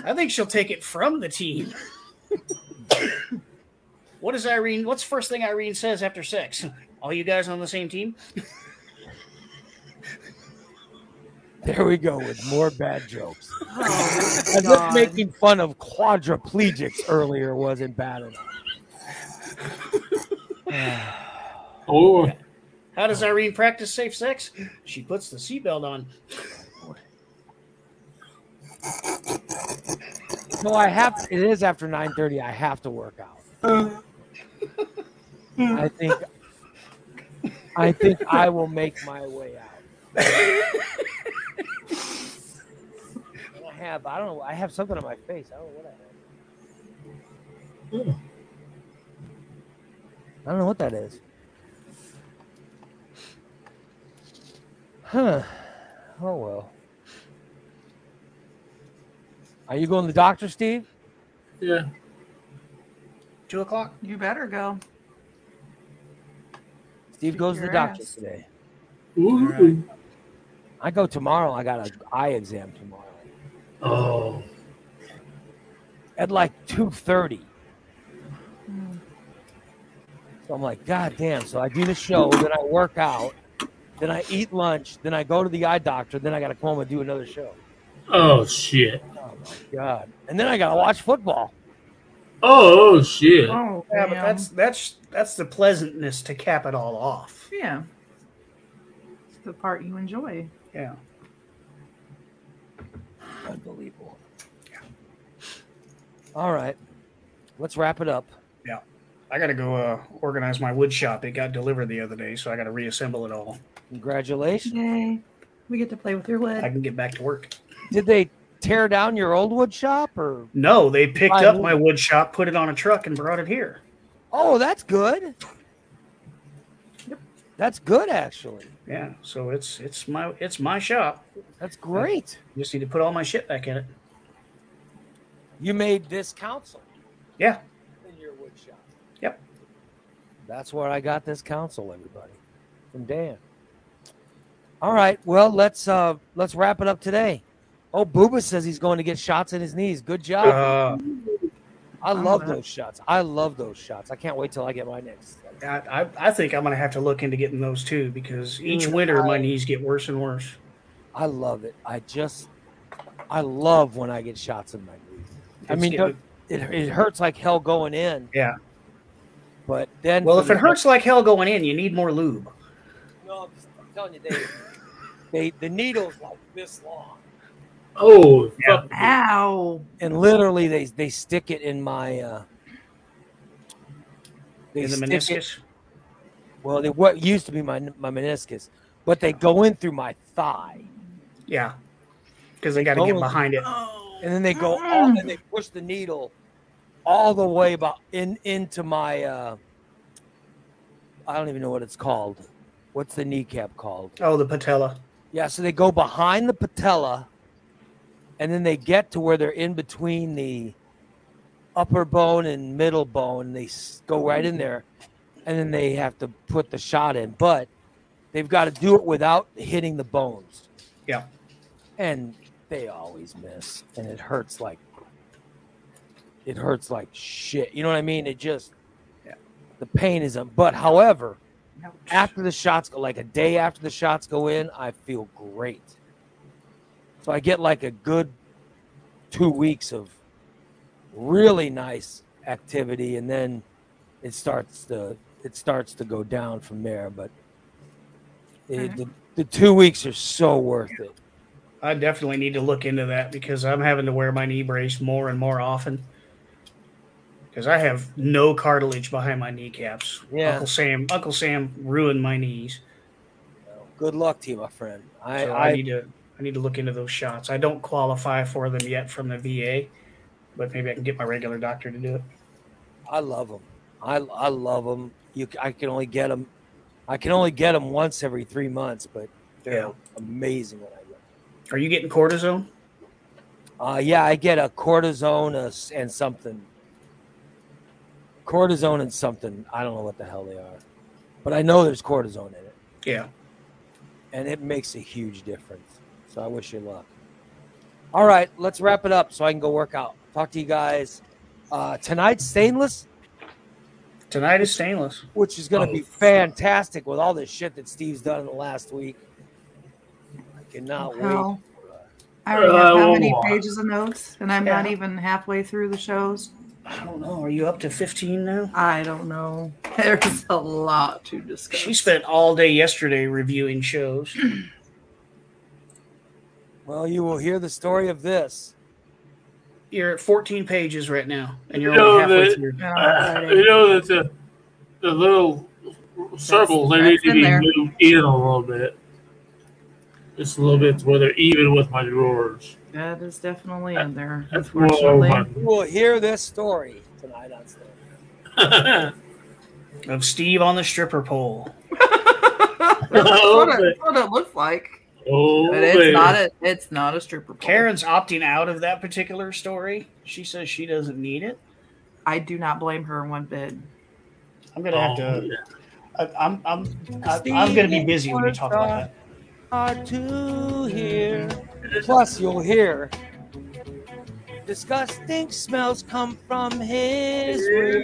I think she'll take it from the team. what is Irene? What's the first thing Irene says after sex? All you guys on the same team? There we go with more bad jokes. Oh, As if making fun of quadriplegics earlier wasn't bad enough. Oh, How does Irene practice safe sex? She puts the seatbelt on. No, I have. It is after nine thirty. I have to work out. I think. I think I will make my way out. I have. I don't know. I have something on my face. I don't know what I have. I don't know what that is. Huh. Oh well. Are you going to the doctor, Steve? yeah. Two o'clock. You better go. Steve goes to the Your doctor ass. today. Ooh. I go tomorrow. I got an eye exam tomorrow Oh. at like two thirty. So I'm like, God damn. So I do the show, then I work out, then I eat lunch, then I go to the eye doctor, then I got to come home and do another show. Oh shit. Oh my god! And then I got to watch football. Oh, oh shit. Oh, Yeah, but that's that's that's the pleasantness to cap it all off. yeah. It's the part you enjoy. Yeah. Unbelievable. Yeah. All right, let's wrap it up. I gotta go uh, organize my wood shop. It got delivered the other day, so I gotta reassemble it all. Congratulations. Yay. We get to play with your wood. I can get back to work. Did they tear down your old wood shop or? No, they picked Buy up wood. my wood shop, put it on a truck, and brought it here. Oh, that's good. Yep. That's good, actually. Yeah, so it's it's my it's my shop. That's great. Just need to put all my shit back in it. You made this council Yeah, in your wood shop. Yep. That's where I got this counsel, everybody, from Dan. All right, well let's uh let's wrap it up today. Oh, Booba says he's going to get shots in his knees. Good job. uh, I love those shots. I love those shots. I can't wait till I get my next. I, I I think I'm gonna have to look into getting those too because each Mm, winter my knees get worse and worse. I love it. I just, I love when I get shots in my knees. I mean, getting- it, it hurts like hell going in, yeah. But then Well, if it hurts like hell going in, you need more lube. no, I'm, just, I'm telling you, they, they the needle's like this long, Oh, Yeah. Ow. and literally they they stick it in my. uh They In the stick it- meniscus. well, they, what used to be my my meniscus, but they go in through my thigh, Yeah, because they got to get behind it. and then they go all, and they push the needle all the way about in into my. uh I don't even know what it's called. What's the kneecap called? Oh, the patella. Yeah, so they go behind the patella, and then they get to where they're in between the upper bone and middle bone. And they go right in there, and then they have to put the shot in. But they've got to do it without hitting the bones. Yeah. and they always miss, and it hurts like it hurts like shit. You know what I mean? It just Yeah. the pain isn't. But however, after the shots go like a day after the shots go in i feel great so i get like a good two weeks of really nice activity and then it starts to it starts to go down from there but it, Okay. the, the two weeks are so worth it I definitely need to look into that because I'm having to wear my knee brace more and more often. Because I have no cartilage behind my kneecaps. Yeah. Uncle Sam, Uncle Sam ruined my knees. good luck to you my friend i, So I, I need to I need to look into those shots. I don't qualify for them yet from the VA, but maybe I can get my regular doctor to do it. I love them. I I love them. You, I can only get them. I can only get them once every three months, but they're Yeah. amazing when I get. 'em. Are you getting cortisone? Uh, yeah, I get a cortisone and something. Cortisone and something. I don't know what the hell they are, but I know there's cortisone in it, Yeah. and it makes a huge difference. So I wish you luck. All right, let's wrap it up so I can go work out. Talk to you guys uh, tonight. Stainless. Tonight is stainless. which is going to Oh, be fantastic with all this shit that Steve's done in the last week. I cannot wait. How? I already have Uh, how many pages of notes, and I'm not even halfway through the shows. I don't know. Are you up to 15 now? I don't know. There's a lot to discuss. She spent all day yesterday reviewing shows. Well, you will hear the story of this. You're at 14 pages right now, and you're You know only halfway that- through. Uh, Friday. you know that the, the little circles they need to be there. moved in a little bit. Just a little bit to where they're even with my drawers. That is definitely in there. That's Unfortunately, whoa, You will hear this story tonight on Story. Of Steve on the stripper pole. that's Oh, what, man. it, what it looks like. oh, But it's man. not a. It's not a stripper pole. Karen's opting out of that particular story. She says she doesn't need it. I do not blame her in one bit. I'm gonna have Oh, to. yeah. I, I'm I'm I, I'm gonna be busy when we talk about that. Hard to hear. Plus, you'll hear disgusting smells come from his room.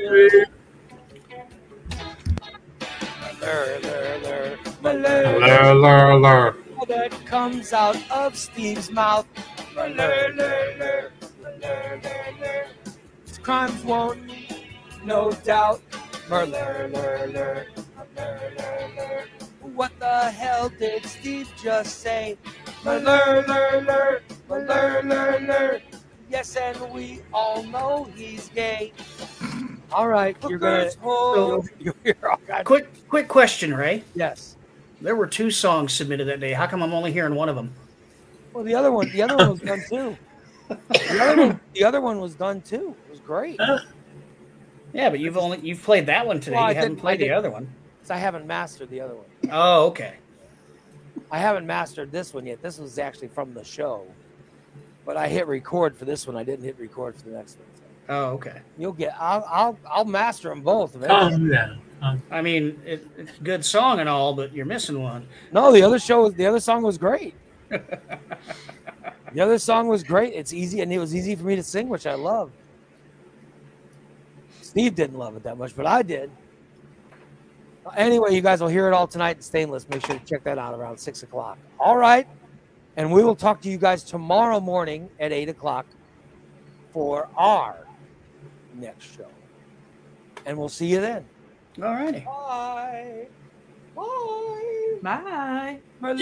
Lur, lur, lur, malur, Lur, that comes out of Steve's mouth. Lur, lur, lur, lur, lur. His crimes won't, no doubt. Lur, lur, lur, lur, lur, lur, lur. What the hell did Steve just say? Lur, lur, lur, lur, lur, lur, lur. Yes, and we all know he's gay. All right, you're gonna. So- you're, you're all right. Quick, quick question, Ray. Yes. There were two songs submitted that day. How come I'm only hearing one of them? Well, the other one, the other one was done too. The other one, the other one was done too. It was great. Yeah, but you've only you've played that one today. Well, I you haven't didn't- I played the other one. 'Cause I haven't mastered the other one. Oh, okay. I haven't mastered this one yet. This was actually from the show, but I hit record for this one. I didn't hit record for the next one. So Oh, okay. you'll get. I'll. I'll. I'll master them both. eventually. Calm down. Calm- I mean, it, it's a good song and all, but you're missing one. No, the other show. The other song was great. the other song was great. It's easy, and it was easy for me to sing, which I love. Steve didn't love it that much, but I did. Anyway, you guys will hear it all tonight in Stainless. Make sure to check that out around six o'clock. All right, and we will talk to you guys tomorrow morning at eight o'clock for our next show, and we'll see you then. All righty. Bye. Bye. Bye. My